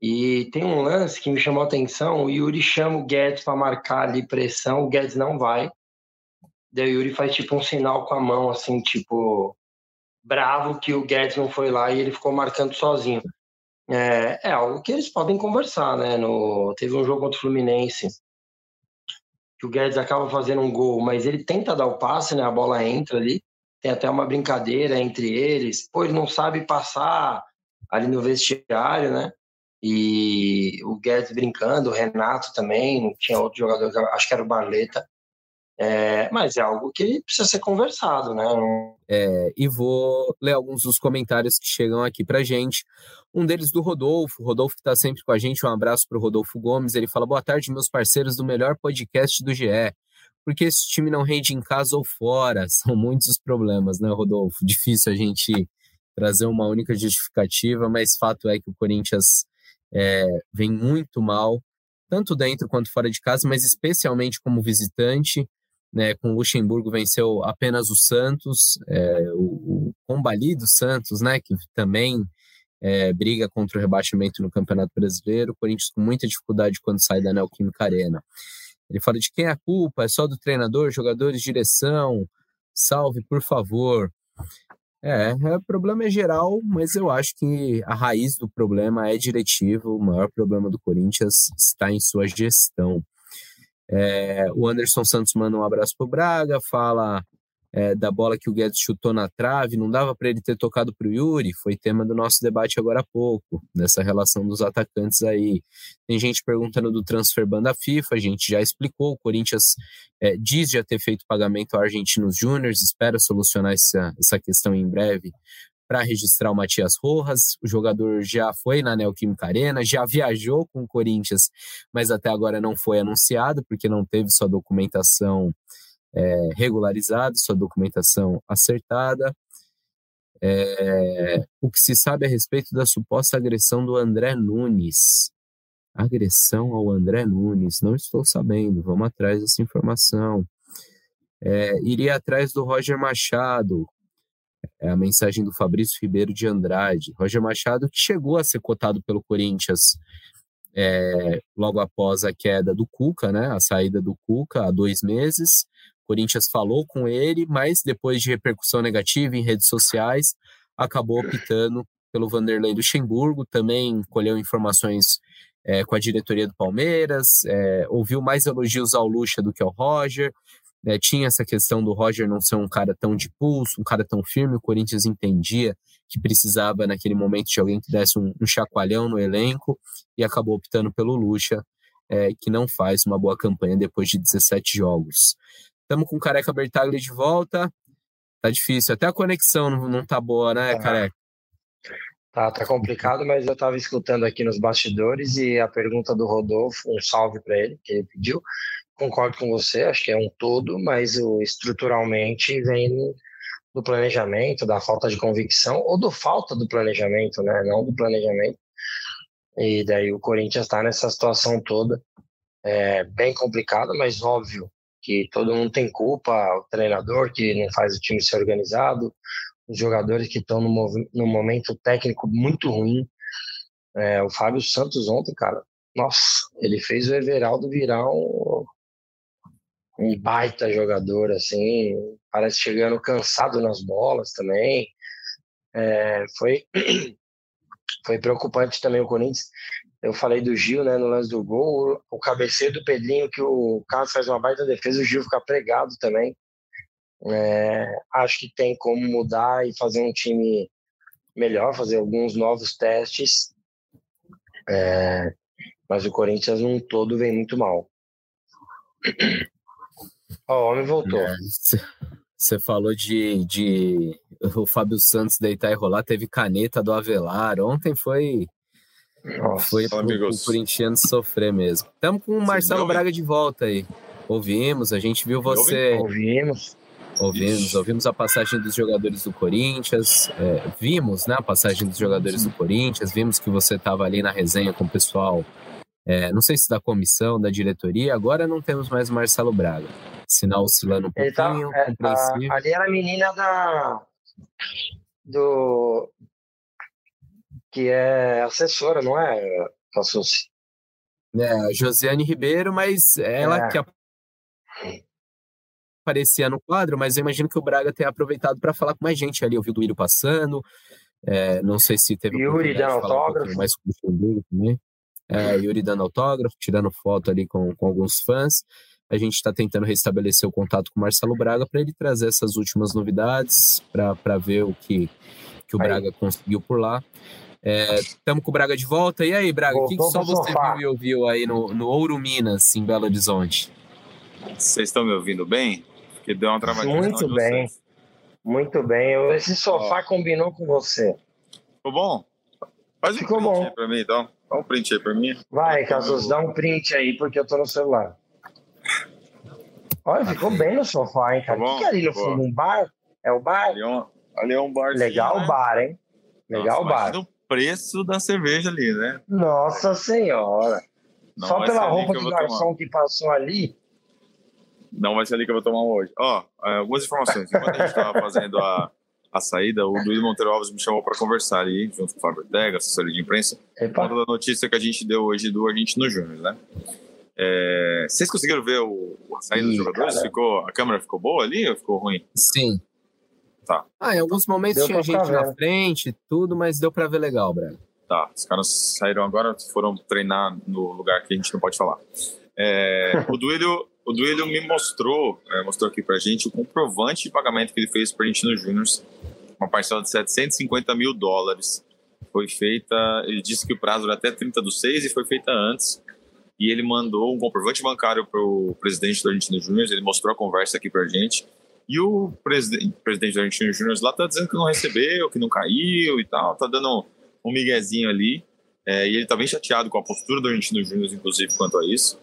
E tem um lance que me chamou a atenção, o Yuri chama o Guedes para marcar ali pressão, o Guedes não vai. Daí o Yuri faz tipo um sinal com a mão, assim, tipo, bravo que o Guedes não foi lá e ele ficou marcando sozinho. É, é algo que eles podem conversar, né? No, teve um jogo contra o Fluminense que o Guedes acaba fazendo um gol, mas ele tenta dar o passe, né? A bola entra ali tem até uma brincadeira entre eles. Pô, ele não sabe passar ali no vestiário, né? E o Guedes brincando, o Renato também, tinha outro jogador, acho que era o Barleta. É, mas é algo que precisa ser conversado, né? É, e vou ler alguns dos comentários que chegam aqui pra gente. Um deles do Rodolfo, Rodolfo que está sempre com a gente, um abraço para o Rodolfo Gomes. Ele fala: Boa tarde, meus parceiros do melhor podcast do GE porque esse time não rende em casa ou fora. São muitos os problemas, né, Rodolfo? Difícil a gente trazer uma única justificativa, mas fato é que o Corinthians é, vem muito mal, tanto dentro quanto fora de casa, mas especialmente como visitante. Né, com o Luxemburgo venceu apenas o Santos, é, o, o combalido Santos, né, que também é, briga contra o rebaixamento no Campeonato Brasileiro. O Corinthians com muita dificuldade quando sai da Neoquímica Arena. Ele fala de quem é a culpa, é só do treinador, jogadores, direção, salve, por favor. É, é, o problema é geral, mas eu acho que a raiz do problema é diretivo. O maior problema do Corinthians está em sua gestão. É, o Anderson Santos manda um abraço para o Braga, fala é, da bola que o Guedes chutou na trave, não dava para ele ter tocado para o Yuri, foi tema do nosso debate agora há pouco, dessa relação dos atacantes aí. Tem gente perguntando do transfer banda FIFA, a gente já explicou, o Corinthians é, diz já ter feito pagamento ao Argentinos Júniors, espera solucionar essa, essa questão em breve para registrar o Matias Rojas. O jogador já foi na Neoquímica Arena, já viajou com o Corinthians, mas até agora não foi anunciado, porque não teve sua documentação é, regularizado, sua documentação acertada. É, o que se sabe a respeito da suposta agressão do André Nunes. Agressão ao André Nunes, não estou sabendo, vamos atrás dessa informação. É, iria atrás do Roger Machado, é a mensagem do Fabrício Ribeiro de Andrade. Roger Machado, que chegou a ser cotado pelo Corinthians é, logo após a queda do Cuca, né, a saída do Cuca há dois meses, Corinthians falou com ele, mas depois de repercussão negativa em redes sociais, acabou optando pelo Vanderlei Luxemburgo, também colheu informações é, com a diretoria do Palmeiras, é, ouviu mais elogios ao Lucha do que ao Roger, é, tinha essa questão do Roger não ser um cara tão de pulso, um cara tão firme, o Corinthians entendia que precisava naquele momento de alguém que desse um, um chacoalhão no elenco e acabou optando pelo Lucha, é, que não faz uma boa campanha depois de 17 jogos. Estamos com o Careca Bertagli de volta. Tá difícil. Até a conexão não, não tá boa, né, tá. Careca? Tá, tá complicado, mas eu estava escutando aqui nos bastidores e a pergunta do Rodolfo, um salve para ele, que ele pediu. Concordo com você, acho que é um todo, mas o, estruturalmente vem do planejamento, da falta de convicção, ou do falta do planejamento, né? Não do planejamento. E daí o Corinthians está nessa situação toda, é, bem complicada, mas óbvio que todo mundo tem culpa, o treinador que não faz o time ser organizado, os jogadores que estão no, no momento técnico muito ruim. É, o Fábio Santos ontem, cara, nossa, ele fez o Everaldo virar um, um baita jogador, assim, parece chegando cansado nas bolas também. É, foi, foi preocupante também o Corinthians. Eu falei do Gil, né, no lance do gol, o cabeceio do Pedrinho, que o Carlos faz uma baita defesa, o Gil fica pregado também. É, acho que tem como mudar e fazer um time melhor, fazer alguns novos testes. É, mas o Corinthians num todo vem muito mal. Ó, o homem voltou. Você é, falou de, de o Fábio Santos deitar e rolar, teve caneta do Avelar. Ontem foi. Nossa, foi o Corinthians sofrer mesmo. Estamos com o Marcelo Braga de volta aí. Ouvimos, a gente viu você. Ouvimos. Ouvimos, ouvimos a passagem dos jogadores do Corinthians, é, vimos né, a passagem dos jogadores do Corinthians, vimos que você estava ali na resenha com o pessoal, é, não sei se da comissão, da diretoria, agora não temos mais o Marcelo Braga. Sinal oscilando um Ele tá, pouquinho, tá, é, a, Ali era a menina da. do. que é assessora, não é, Cassucci? É, Josiane Ribeiro, mas ela é. que aparecia no quadro, mas eu imagino que o Braga tenha aproveitado para falar com mais gente ali. Eu vi o Duílio passando, é, não sei se teve. Yuri dando autógrafo. Um mais com o também. É, Yuri dando autógrafo, tirando foto ali com, com alguns fãs. A gente está tentando restabelecer o contato com o Marcelo Braga para ele trazer essas últimas novidades, para ver o que, que o aí. Braga conseguiu por lá. Estamos é, com o Braga de volta. E aí, Braga, o que, que, só você sofá. viu e ouviu aí no, no Ouro Minas, em Belo Horizonte? Vocês estão me ouvindo bem? que deu uma travadinha. Muito bem. Vocês. Muito bem. Esse sofá Ó. combinou com você. Ficou bom? Faz um Ficou print bom. aí pra mim, então. Dá um print aí pra mim. Vai, Casus, dá um print aí, porque eu tô no celular. Olha, ficou bem no sofá, hein, cara? Tá o que, é ali no fundo? Um bar? É o bar? Ali é um, ali é um bar. Legal né? o bar, hein? Legal o bar. o preço da cerveja ali, né? Nossa Senhora. Não Só pela roupa do garçom tomar. que passou ali, não vai ser ali que eu vou tomar hoje. Ó, é, algumas informações. Enquanto a gente estava fazendo a, a saída, o Luiz Monteiro Alves me chamou para conversar ali, junto com o Fábio Ortega, assessoria de imprensa, Epa. conta da notícia que a gente deu hoje do Argentino Júnior, né? É, vocês conseguiram ver o, a saída Ih, dos jogadores? Ficou, a câmera ficou boa ali ou ficou ruim? Sim. Tá. Ah, em alguns momentos deu tinha gente na frente e tudo, mas deu para ver legal, Breno. Tá, os caras saíram agora, foram treinar no lugar que a gente não pode falar. É, o Duílio o Duílio me mostrou, é, mostrou aqui pra gente o comprovante de pagamento que ele fez para Argentino Júnior, uma parcela de 750 mil dólares. Foi feita, ele disse que o prazo era até 30 do 6 e foi feita antes. E ele mandou um comprovante bancário para o presidente do Argentino Júnior, ele mostrou a conversa aqui pra gente. E o presidente, presidente do Argentino Júnior lá tá dizendo que não recebeu, que não caiu e tal, tá dando um miguezinho ali. É, e ele tá bem chateado com a postura do Argentino Júnior, inclusive, quanto a isso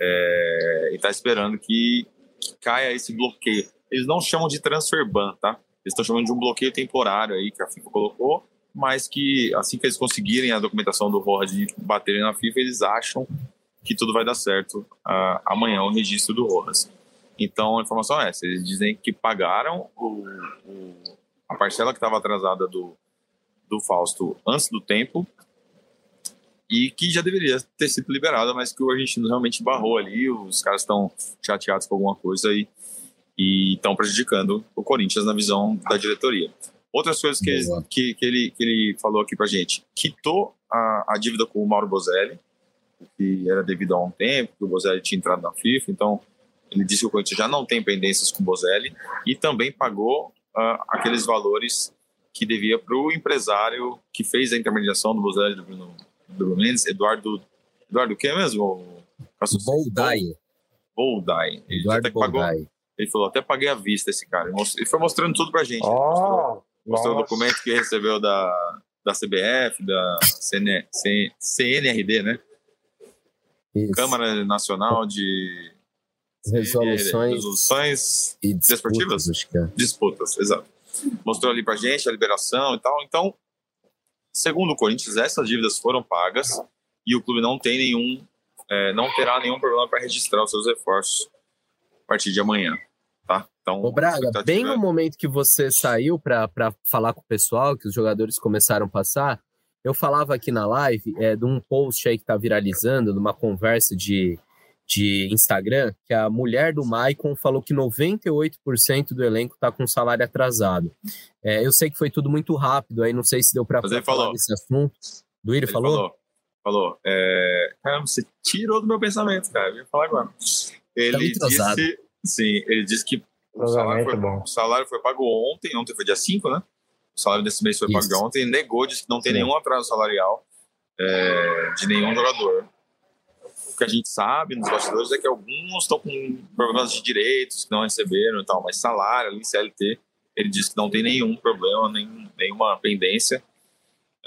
é, e está esperando que, que, caia esse bloqueio. Eles não chamam de transfer ban, tá? Eles estão chamando de um bloqueio temporário aí que a FIFA colocou, mas que assim que eles conseguirem a documentação do Rojas de baterem na FIFA, eles acham que tudo vai dar certo uh, amanhã o registro do Rojas. Então a informação é essa: eles dizem que pagaram o, o, a parcela que estava atrasada do, do Fausto antes do tempo e que já deveria ter sido liberada, mas que o argentino realmente barrou ali, os caras estão chateados com alguma coisa e estão prejudicando o Corinthians na visão da diretoria. Outras coisas que, ele, que, que, ele, que ele falou aqui pra gente, quitou a, a dívida com o Mauro Bozelli, que era devido a um tempo, que o Bozelli tinha entrado na FIFA, então ele disse que o Corinthians já não tem pendências com o Bozelli e também pagou uh, aqueles valores que devia para o empresário que fez a intermediação do Bozelli do Bruno Bruno Mendes, Eduardo. Eduardo o que mesmo? Boldai. Boldai. Ele Eduardo até pagou. Ele falou, até paguei à vista esse cara. Ele foi mostrando tudo pra gente. Oh, mostrou, mostrou o documento que recebeu da, da CBF, da CN, CNRD, né? Isso. Câmara Nacional de Resoluções, Resoluções e disputas, desportivas? É. Disputas, exato. Mostrou ali pra gente a liberação e tal. Então, Segundo o Corinthians, essas dívidas foram pagas e o clube não tem nenhum, é, não terá nenhum problema para registrar os seus reforços a partir de amanhã. Tá? Então, Ô Braga, bem no momento que você saiu para falar com o pessoal, que os jogadores começaram a passar, eu falava aqui na live é, de um post aí que está viralizando, de uma conversa de, de Instagram, que a mulher do Maicon falou que 98% do elenco está com salário atrasado. É, eu sei que foi tudo muito rápido, aí não sei se deu para falar falou. desse assunto. Do Iri falou? Falou. falou. É... Caramba, você tirou do meu pensamento, cara. Eu ia falar agora. Ele tá disse Sim, ele disse que o salário, foi, o salário, foi, pago ontem, ontem foi dia 5, né? O salário desse mês foi Isso. pago ontem, negou, disse que não tem Sim. nenhum atraso salarial é, de nenhum jogador. O que a gente sabe nos bastidores é que alguns estão com problemas de direitos que não receberam e tal, mas salário ali, CLT, ele disse que não tem nenhum problema, nem, nenhuma pendência.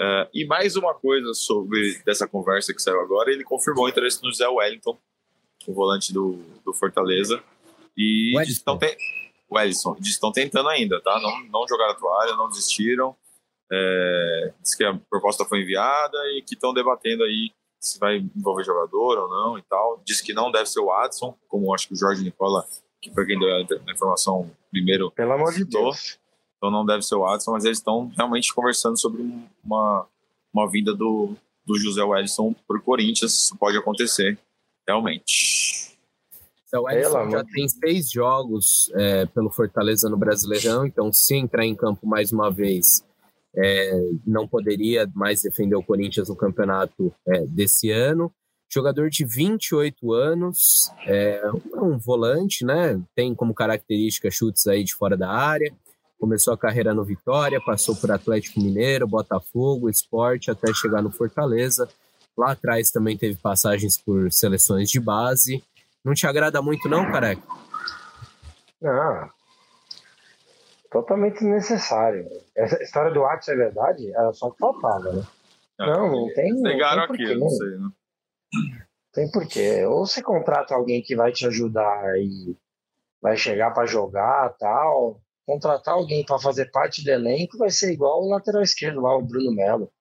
Uh, e mais uma coisa sobre dessa conversa que saiu agora, ele confirmou o interesse no Zé Wellington, o volante do, do Fortaleza. E estão, te... o Ellison, estão tentando ainda, tá? Não, não jogaram a toalha, não desistiram. É, diz que a proposta foi enviada e que estão debatendo aí se vai envolver jogador ou não e tal. Diz que não deve ser o Adson, como acho que o Jorge Nicola, que foi quem deu a informação primeiro, Pelo amor de Deus. Então não deve ser o Adson, mas eles estão realmente conversando sobre uma, uma vinda do, do José Wellison para o Corinthians. Isso pode acontecer, realmente. Então, o Edson já tem seis jogos é, pelo Fortaleza no Brasileirão, então se entrar em campo mais uma vez, é, não poderia mais defender o Corinthians no campeonato é, desse ano. Jogador de 28 anos, é um volante, né? Tem como característica chutes aí de fora da área. Começou a carreira no Vitória, passou por Atlético Mineiro, Botafogo, Esporte, até chegar no Fortaleza. Lá atrás também teve passagens por seleções de base. Não te agrada muito, não, careca? Não. Totalmente desnecessário. Essa história do Watson é verdade? Era só que faltava, né? É, não, não tem. Pegaram aqui, não sei, né? Tem porquê. Ou você contrata alguém que vai te ajudar e vai chegar para jogar tal. Contratar alguém para fazer parte do elenco vai ser igual o lateral esquerdo lá, o Bruno Melo.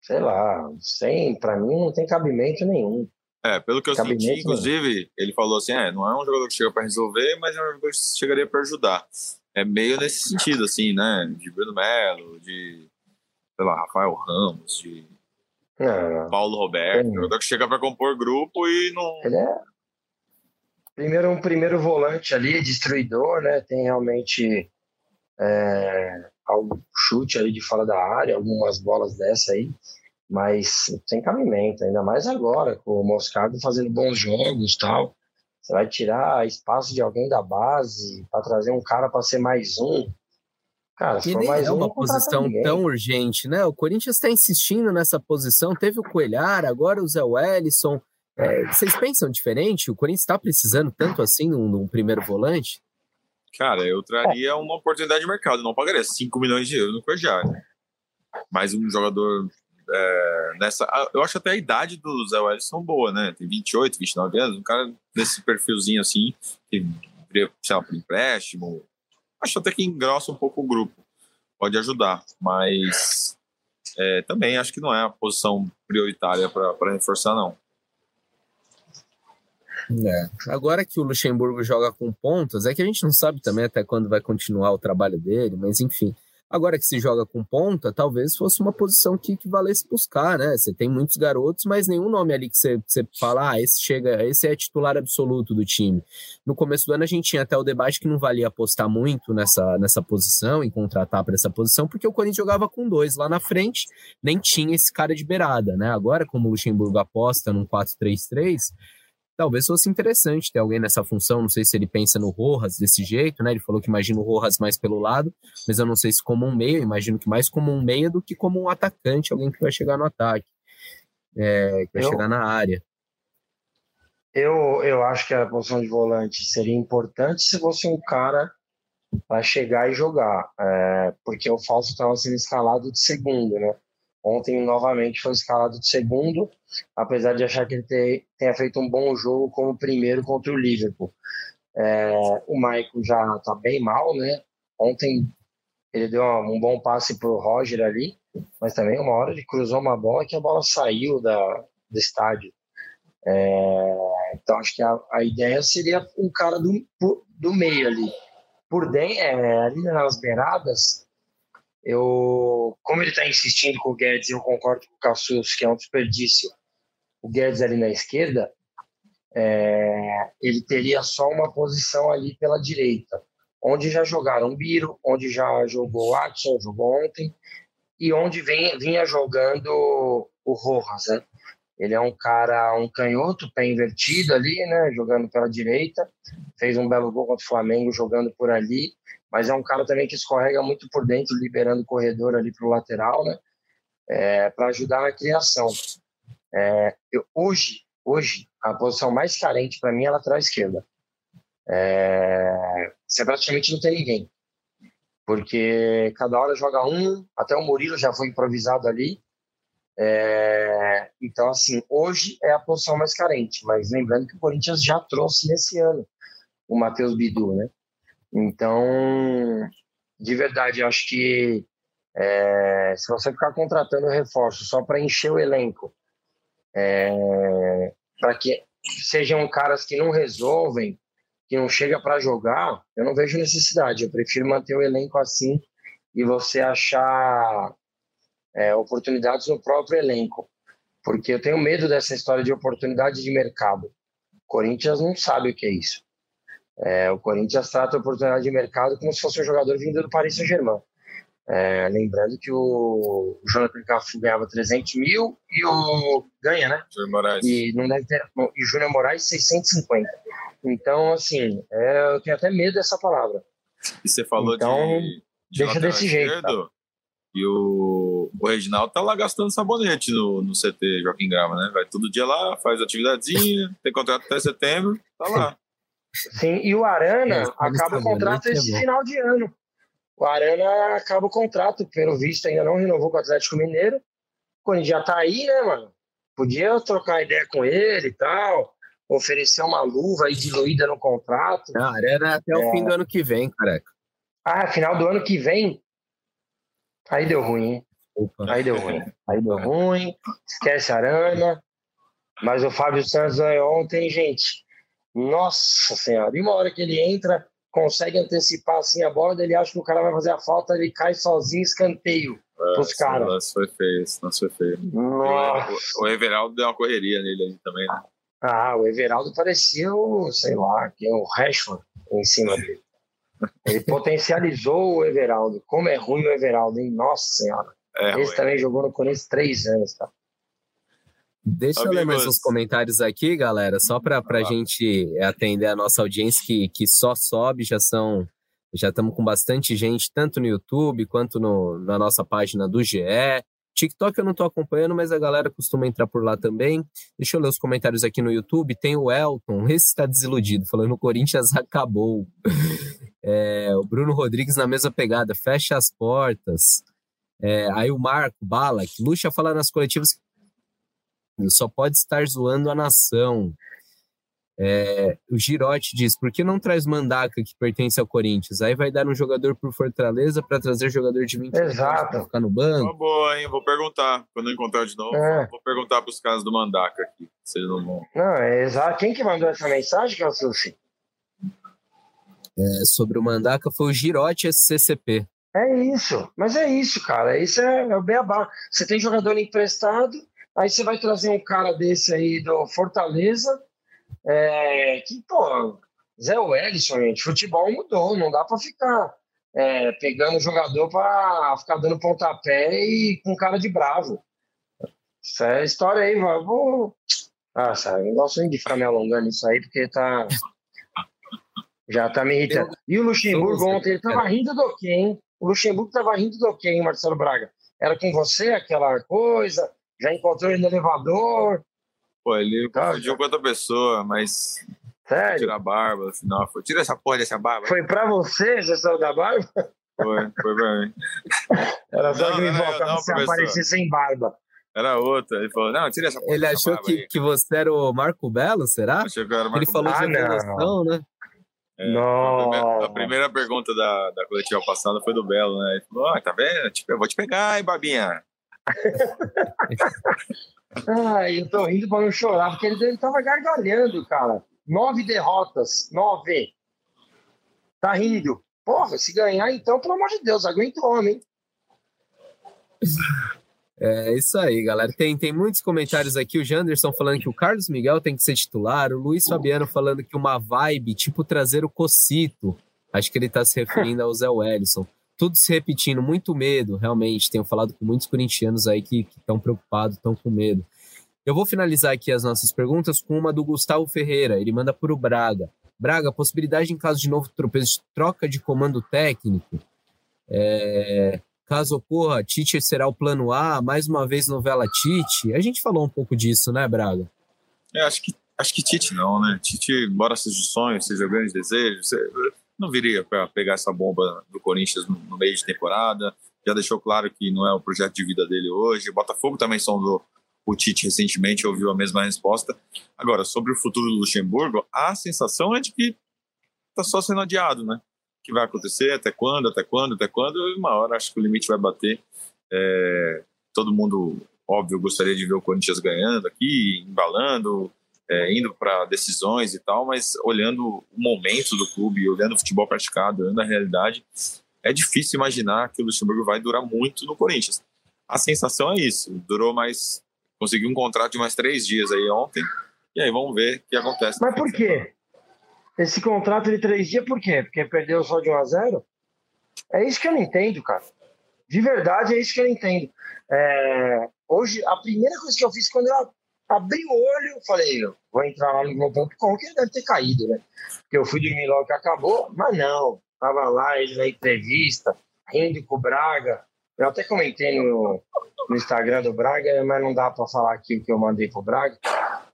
Sei lá, sem, para mim não tem cabimento nenhum. É, pelo que eu senti, né? inclusive, ele falou assim: é, não é um jogador que chega para resolver, mas é um jogador que chegaria para ajudar. É meio nesse sentido, assim, né? De Bruno Melo, de, sei lá, Rafael Ramos, de é, Paulo Roberto. Um jogador que chega para compor grupo e não. Ele é. Primeiro, um primeiro volante ali, destruidor, né? Tem realmente é, algum chute ali de fora da área, algumas bolas dessa aí mas tem cabimento, ainda mais agora, com o Moscardo fazendo bons jogos tal. Você vai tirar espaço de alguém da base para trazer um cara para ser mais um. Cara, se for mais é um, uma posição tão urgente, né? O Corinthians está insistindo nessa posição. Teve o Coelhar, agora o Zé Wellison. É, vocês pensam diferente? O Corinthians está precisando tanto assim num, num, primeiro volante? Cara, eu traria uma oportunidade de mercado. Não pagaria 5 milhões de euros no Coelhar. Né? Mais um jogador é, nessa. Eu acho até a idade do Zé Wellison boa, né? Tem 28, 29 anos, um cara desse perfilzinho assim, que sei lá, por empréstimo. Acho até que engrossa um pouco o grupo. Pode ajudar, mas é, também acho que não é a posição prioritária para reforçar, não. É. Agora que o Luxemburgo joga com pontas, é que a gente não sabe também até quando vai continuar o trabalho dele, mas enfim. Agora que se joga com ponta, talvez fosse uma posição que, que valesse buscar, né? Você tem muitos garotos, mas nenhum nome ali que você, você fala, ah, esse chega, esse é titular absoluto do time. No começo do ano a gente tinha até o debate que não valia apostar muito nessa, nessa posição, em contratar para essa posição, porque o Corinthians jogava com dois lá na frente, nem tinha esse cara de beirada, né? Agora, como o Luxemburgo aposta num 4-3-3, talvez fosse interessante ter alguém nessa função. Não sei se ele pensa no Rojas desse jeito, né? Ele falou que imagina o Rojas mais pelo lado, mas eu não sei se como um meio, imagino que mais como um meia do que como um atacante, alguém que vai chegar no ataque, é, que vai eu, chegar na área. Eu, eu acho que a posição de volante seria importante se fosse um cara para chegar e jogar, é, porque o Falso estava sendo escalado de segundo, né? Ontem, novamente, foi escalado de segundo, apesar de achar que ele ter, tenha feito um bom jogo como primeiro contra o Liverpool. É, o Michael já está bem mal, né? Ontem ele deu um bom passe para o Roger ali, mas também uma hora ele cruzou uma bola que a bola saiu da, do estádio. É, então acho que a, a, ideia seria um cara do, do meio ali. Por dentro, é, ali nas beiradas, eu, como ele está insistindo com o Guedes, eu concordo com o Cassus, que é um desperdício, o Guedes ali na esquerda, é, ele teria só uma posição ali pela direita, onde já jogaram Biro, onde já jogou o Watson, jogou ontem, e onde vem, vinha jogando o Rojas, né? Ele é um cara, um canhoto, pé invertido ali, né? Jogando pela direita. Fez um belo gol contra o Flamengo jogando por ali. Mas é um cara também que escorrega muito por dentro, liberando o corredor ali para o lateral, né? É, para ajudar na criação. É, eu, hoje, hoje, a posição mais carente para mim é a lateral esquerda. É, você praticamente não tem ninguém. Porque cada hora joga um, até o Murilo já foi improvisado ali. É, então, assim, hoje é a posição mais carente, mas lembrando que o Corinthians já trouxe nesse ano o Matheus Bidu, né? Então, de verdade, eu acho que é, se você ficar contratando reforço só para encher o elenco, é, para que sejam caras que não resolvem, que não chega para jogar, eu não vejo necessidade. Eu prefiro manter o elenco assim e você achar é, oportunidades no próprio elenco, porque eu tenho medo dessa história de oportunidade de mercado. O Corinthians não sabe o que é isso. É, o Corinthians trata a oportunidade de mercado como se fosse um jogador vindo do Paris Saint-Germain. É, lembrando que o Jonathan Cafu ganhava 300 mil e o ganha, né? Júnior Moraes. E não deve ter, e Júnior Moraes 650. Então, assim, é, eu tenho até medo dessa palavra. E você falou então, de, de deixa desse jeito. Tá? E o, o Reginaldo tá lá gastando sabonete no, no CT Joaquim Grava, né? Vai todo dia lá, faz atividadezinha, tem contrato até setembro, tá lá. Sim, e o Arana é, acaba o contrato esse é final de ano. O Arana acaba o contrato, pelo visto ainda não renovou com o Atlético Mineiro. Quando já tá aí, né, mano? Podia trocar ideia com ele e tal, oferecer uma luva aí diluída no contrato. Não, Arana até é. o fim do ano que vem, careca. Ah, final do ano que vem? Aí deu ruim, hein? Opa. Aí deu ruim. Aí deu ruim. Esquece a Arana. Mas o Fábio Santos ontem, gente. Nossa Senhora. E uma hora que ele entra, consegue antecipar assim a bola, ele acha que o cara vai fazer a falta, ele cai sozinho, escanteio é, pros caras. Nossa, foi feio, isso foi feio. O, o Everaldo deu uma correria nele aí também, né? Ah, o Everaldo parecia o, sei lá, que é o Rashford em cima dele. Ele potencializou o Everaldo. Como é ruim o Everaldo, hein? Nossa Senhora. É Esse ruim. também jogou no Corinthians três anos, tá? Deixa Amigos. eu ler mais uns comentários aqui, galera, só para a gente atender a nossa audiência que, que só sobe, já são. Já estamos com bastante gente, tanto no YouTube quanto no, na nossa página do GE. TikTok eu não estou acompanhando, mas a galera costuma entrar por lá também. Deixa eu ler os comentários aqui no YouTube. Tem o Elton, esse está desiludido, falando o Corinthians acabou. É, o Bruno Rodrigues na mesma pegada, fecha as portas. É, aí o Marco Bala, que Lucha fala nas coletivas só pode estar zoando a nação. É, o Girotti diz: por que não traz Mandaca, que pertence ao Corinthians? Aí vai dar um jogador por Fortaleza para trazer jogador de 20 Exato. para ficar no banco. Uma boa, hein? Vou perguntar. Quando eu encontrar de novo, é. vou perguntar para os caras do Mandaca aqui. Se eles não vão. Não, é exato. Quem que mandou essa mensagem, que é sobre o Mandaca foi o Girotti SCCP. É isso, mas é isso, cara. Isso é, é o beabá. Você tem jogador emprestado, aí você vai trazer um cara desse aí do Fortaleza, é, que, pô, Zé Wellison, gente, futebol mudou, não dá para ficar é, pegando jogador para ficar dando pontapé e com cara de bravo. Essa é a história aí, mano. Vou... Ah, sabe, não gosto nem de ficar me alongando isso aí, porque tá. Já tá me irritando. E o Luxemburgo ontem, ele tava rindo do quê, hein? O Luxemburgo tava rindo do quê, hein, Marcelo Braga? Era com você aquela coisa? Já encontrou ele no elevador? Pô, ele tá, confundiu com outra pessoa, mas. Sério? Tira a barba, afinal. Foi, tira essa porra dessa barba. Foi pra você, gestão da barba? Foi, foi pra mim. Era só não, que me voltava se aparecer sem barba. Era outra. Ele falou, não, tira essa porra Ele achou que, que você era o Marco Belo, será? Achou que eu era o Marco Ele falou ah, de evolução, né? É, a, primeira, a, primeira, pergunta da, da coletiva passada foi do Belo, né? Ele falou: ah, tá vendo? Tipo, eu vou te pegar, hein, Babinha? Ai, eu tô rindo pra não chorar, porque ele, ele tava gargalhando, cara. Nove derrotas, nove. Tá rindo. Porra, se ganhar, então, pelo amor de Deus, aguenta o homem. É isso aí, galera. Tem, tem muitos comentários aqui. O Janderson falando que o Carlos Miguel tem que ser titular. O Luiz Fabiano falando que uma vibe, tipo trazer o Cocito. Acho que ele está se referindo ao Zé Wellison. Tudo se repetindo, muito medo, realmente. Tenho falado com muitos corintianos aí que estão preocupados, estão com medo. Eu vou finalizar aqui as nossas perguntas com uma do Gustavo Ferreira. Ele manda para o Braga. Braga, possibilidade em caso de novo tropeço, troca de comando técnico. É, caso ocorra, Tite será o plano A, mais uma vez novela Tite. A gente falou um pouco disso, né, Braga? É, acho que, acho que Tite não, né? Tite, embora seja sonho, seja grande desejo, não viria para pegar essa bomba do Corinthians no, no, meio de temporada. Já deixou claro que não é o projeto de vida dele hoje. Botafogo também sondou o Tite recentemente ouviu a mesma resposta. Agora, sobre o futuro do Luxemburgo, a sensação é de que está só sendo adiado, né? O que vai acontecer, até quando, até quando, até quando, uma hora acho que o limite vai bater. É, todo mundo, óbvio, gostaria de ver o Corinthians ganhando aqui, embalando, é, indo para decisões e tal, mas olhando o momento do clube, olhando o futebol praticado, olhando a realidade, é difícil imaginar que o Luxemburgo vai durar muito no Corinthians. A sensação é isso, durou mais Consegui um contrato de mais três dias aí ontem. E aí vamos ver o que acontece. Mas por quê? Esse contrato de três dias, por quê? Porque perdeu só de 1 a 0 É isso que eu não entendo, cara. De verdade, é isso que eu não entendo. É... Hoje, a primeira coisa que eu fiz quando eu abri o olho, falei, vou entrar lá no Globo.com, que deve ter caído, né? Porque eu fui dormir logo que acabou, mas não. Tava lá ele na entrevista, rindo com o Braga. Eu até comentei no, no Instagram do Braga, mas não dá para falar aqui o que eu mandei pro Braga.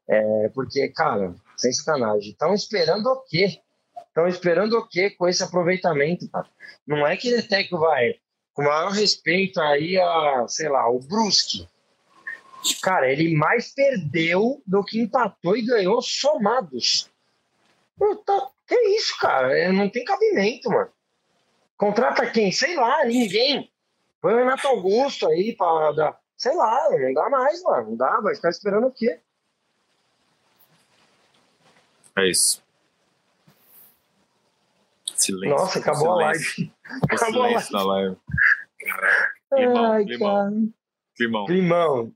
É, porque, cara, sem sacanagem. Estão esperando o quê? Estão esperando o quê com esse aproveitamento, cara? Não é que até que vai, com o maior respeito aí a, sei lá, o Brusque. Cara, ele mais perdeu do que empatou e ganhou somados. Puta, que isso, cara? É, não tem cabimento, mano. Contrata quem? Sei lá, ninguém. Põe o Renato Augusto aí para dar. Sei lá, não dá mais, mano. Não dá, vai ficar esperando o quê? É isso. Silêncio. Nossa, acabou silêncio. a live. Acabou silêncio a live. na live. Climão, Ai, climão. Climão. Climão.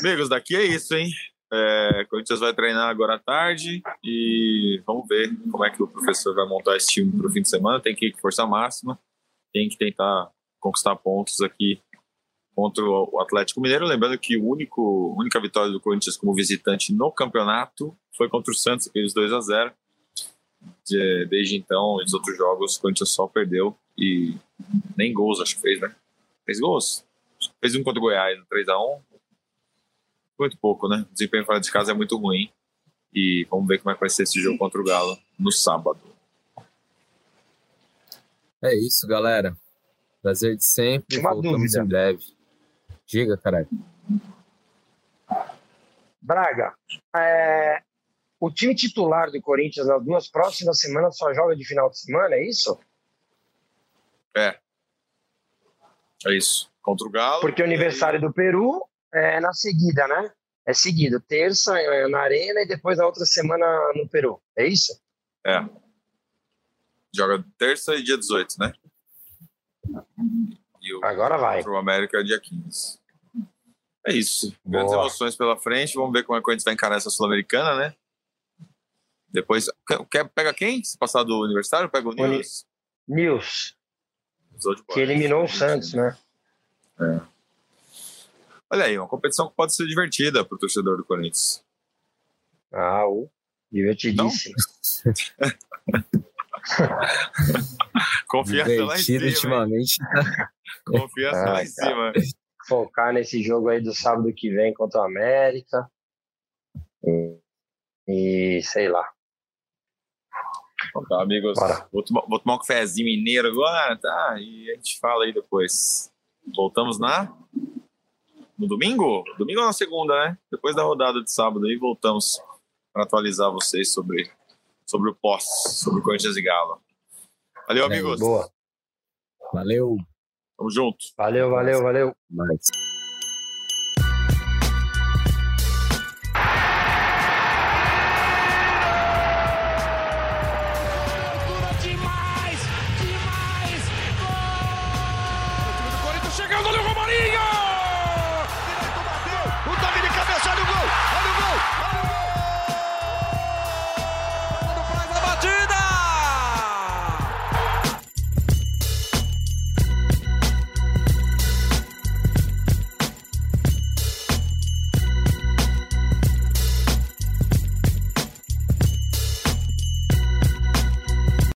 Amigos, daqui é isso, hein? É, Corinthians vai treinar agora à tarde e vamos ver como é que o professor vai montar esse time para o fim de semana. Tem que ir com força máxima, tem que tentar conquistar pontos aqui contra o Atlético Mineiro. Lembrando que o único única vitória do Corinthians como visitante no campeonato foi contra o Santos, aqueles 2 a 0 de, Desde então, os outros jogos, o Corinthians só perdeu e nem gols acho que fez, né? Fez gols. Fez um contra o Goiás, 3 a 1 Muito pouco, né? O desempenho fora de casa é muito ruim. E vamos ver como é que vai ser esse jogo contra o Galo no sábado. É isso, galera. Prazer de sempre. Uma Voltamos dúvida. em breve. Diga, caralho. Braga, é, o time titular do Corinthians nas duas próximas semanas só joga de final de semana, é isso? É. É isso. Contra o Galo. Porque o aniversário do Peru é na seguida, né? É seguido. Terça é na Arena e depois a outra semana no Peru. É isso? É. Joga terça e dia 18, né? O, Agora vai. O América é dia 15. É isso. Boa. Grandes emoções pela frente. Vamos ver como é que a gente vai encarar essa Sul-Americana, né? Depois. Quer, pega quem? Se passar do aniversário, pega o Nils. Nils. Que eliminou o Santos, né? É. Olha aí, uma competição que pode ser divertida para o torcedor do Corinthians. Ah, o divertidíssimo. Confiança lá em cima. ultimamente. Confiança ah, lá em cima. Focar nesse jogo aí do sábado que vem contra o América. E, e sei lá. Então tá, amigos. Vou tomar, vou tomar, um cafezinho mineiro agora, tá? E a gente fala aí depois. Voltamos na. No domingo? Domingo ou na segunda, né? Depois da rodada de sábado aí, voltamos para atualizar vocês sobre sobre o pós, sobre o Corinthians e Galo. Valeu, amigos. Boa. Valeu. Tamo junto. Valeu, valeu, valeu.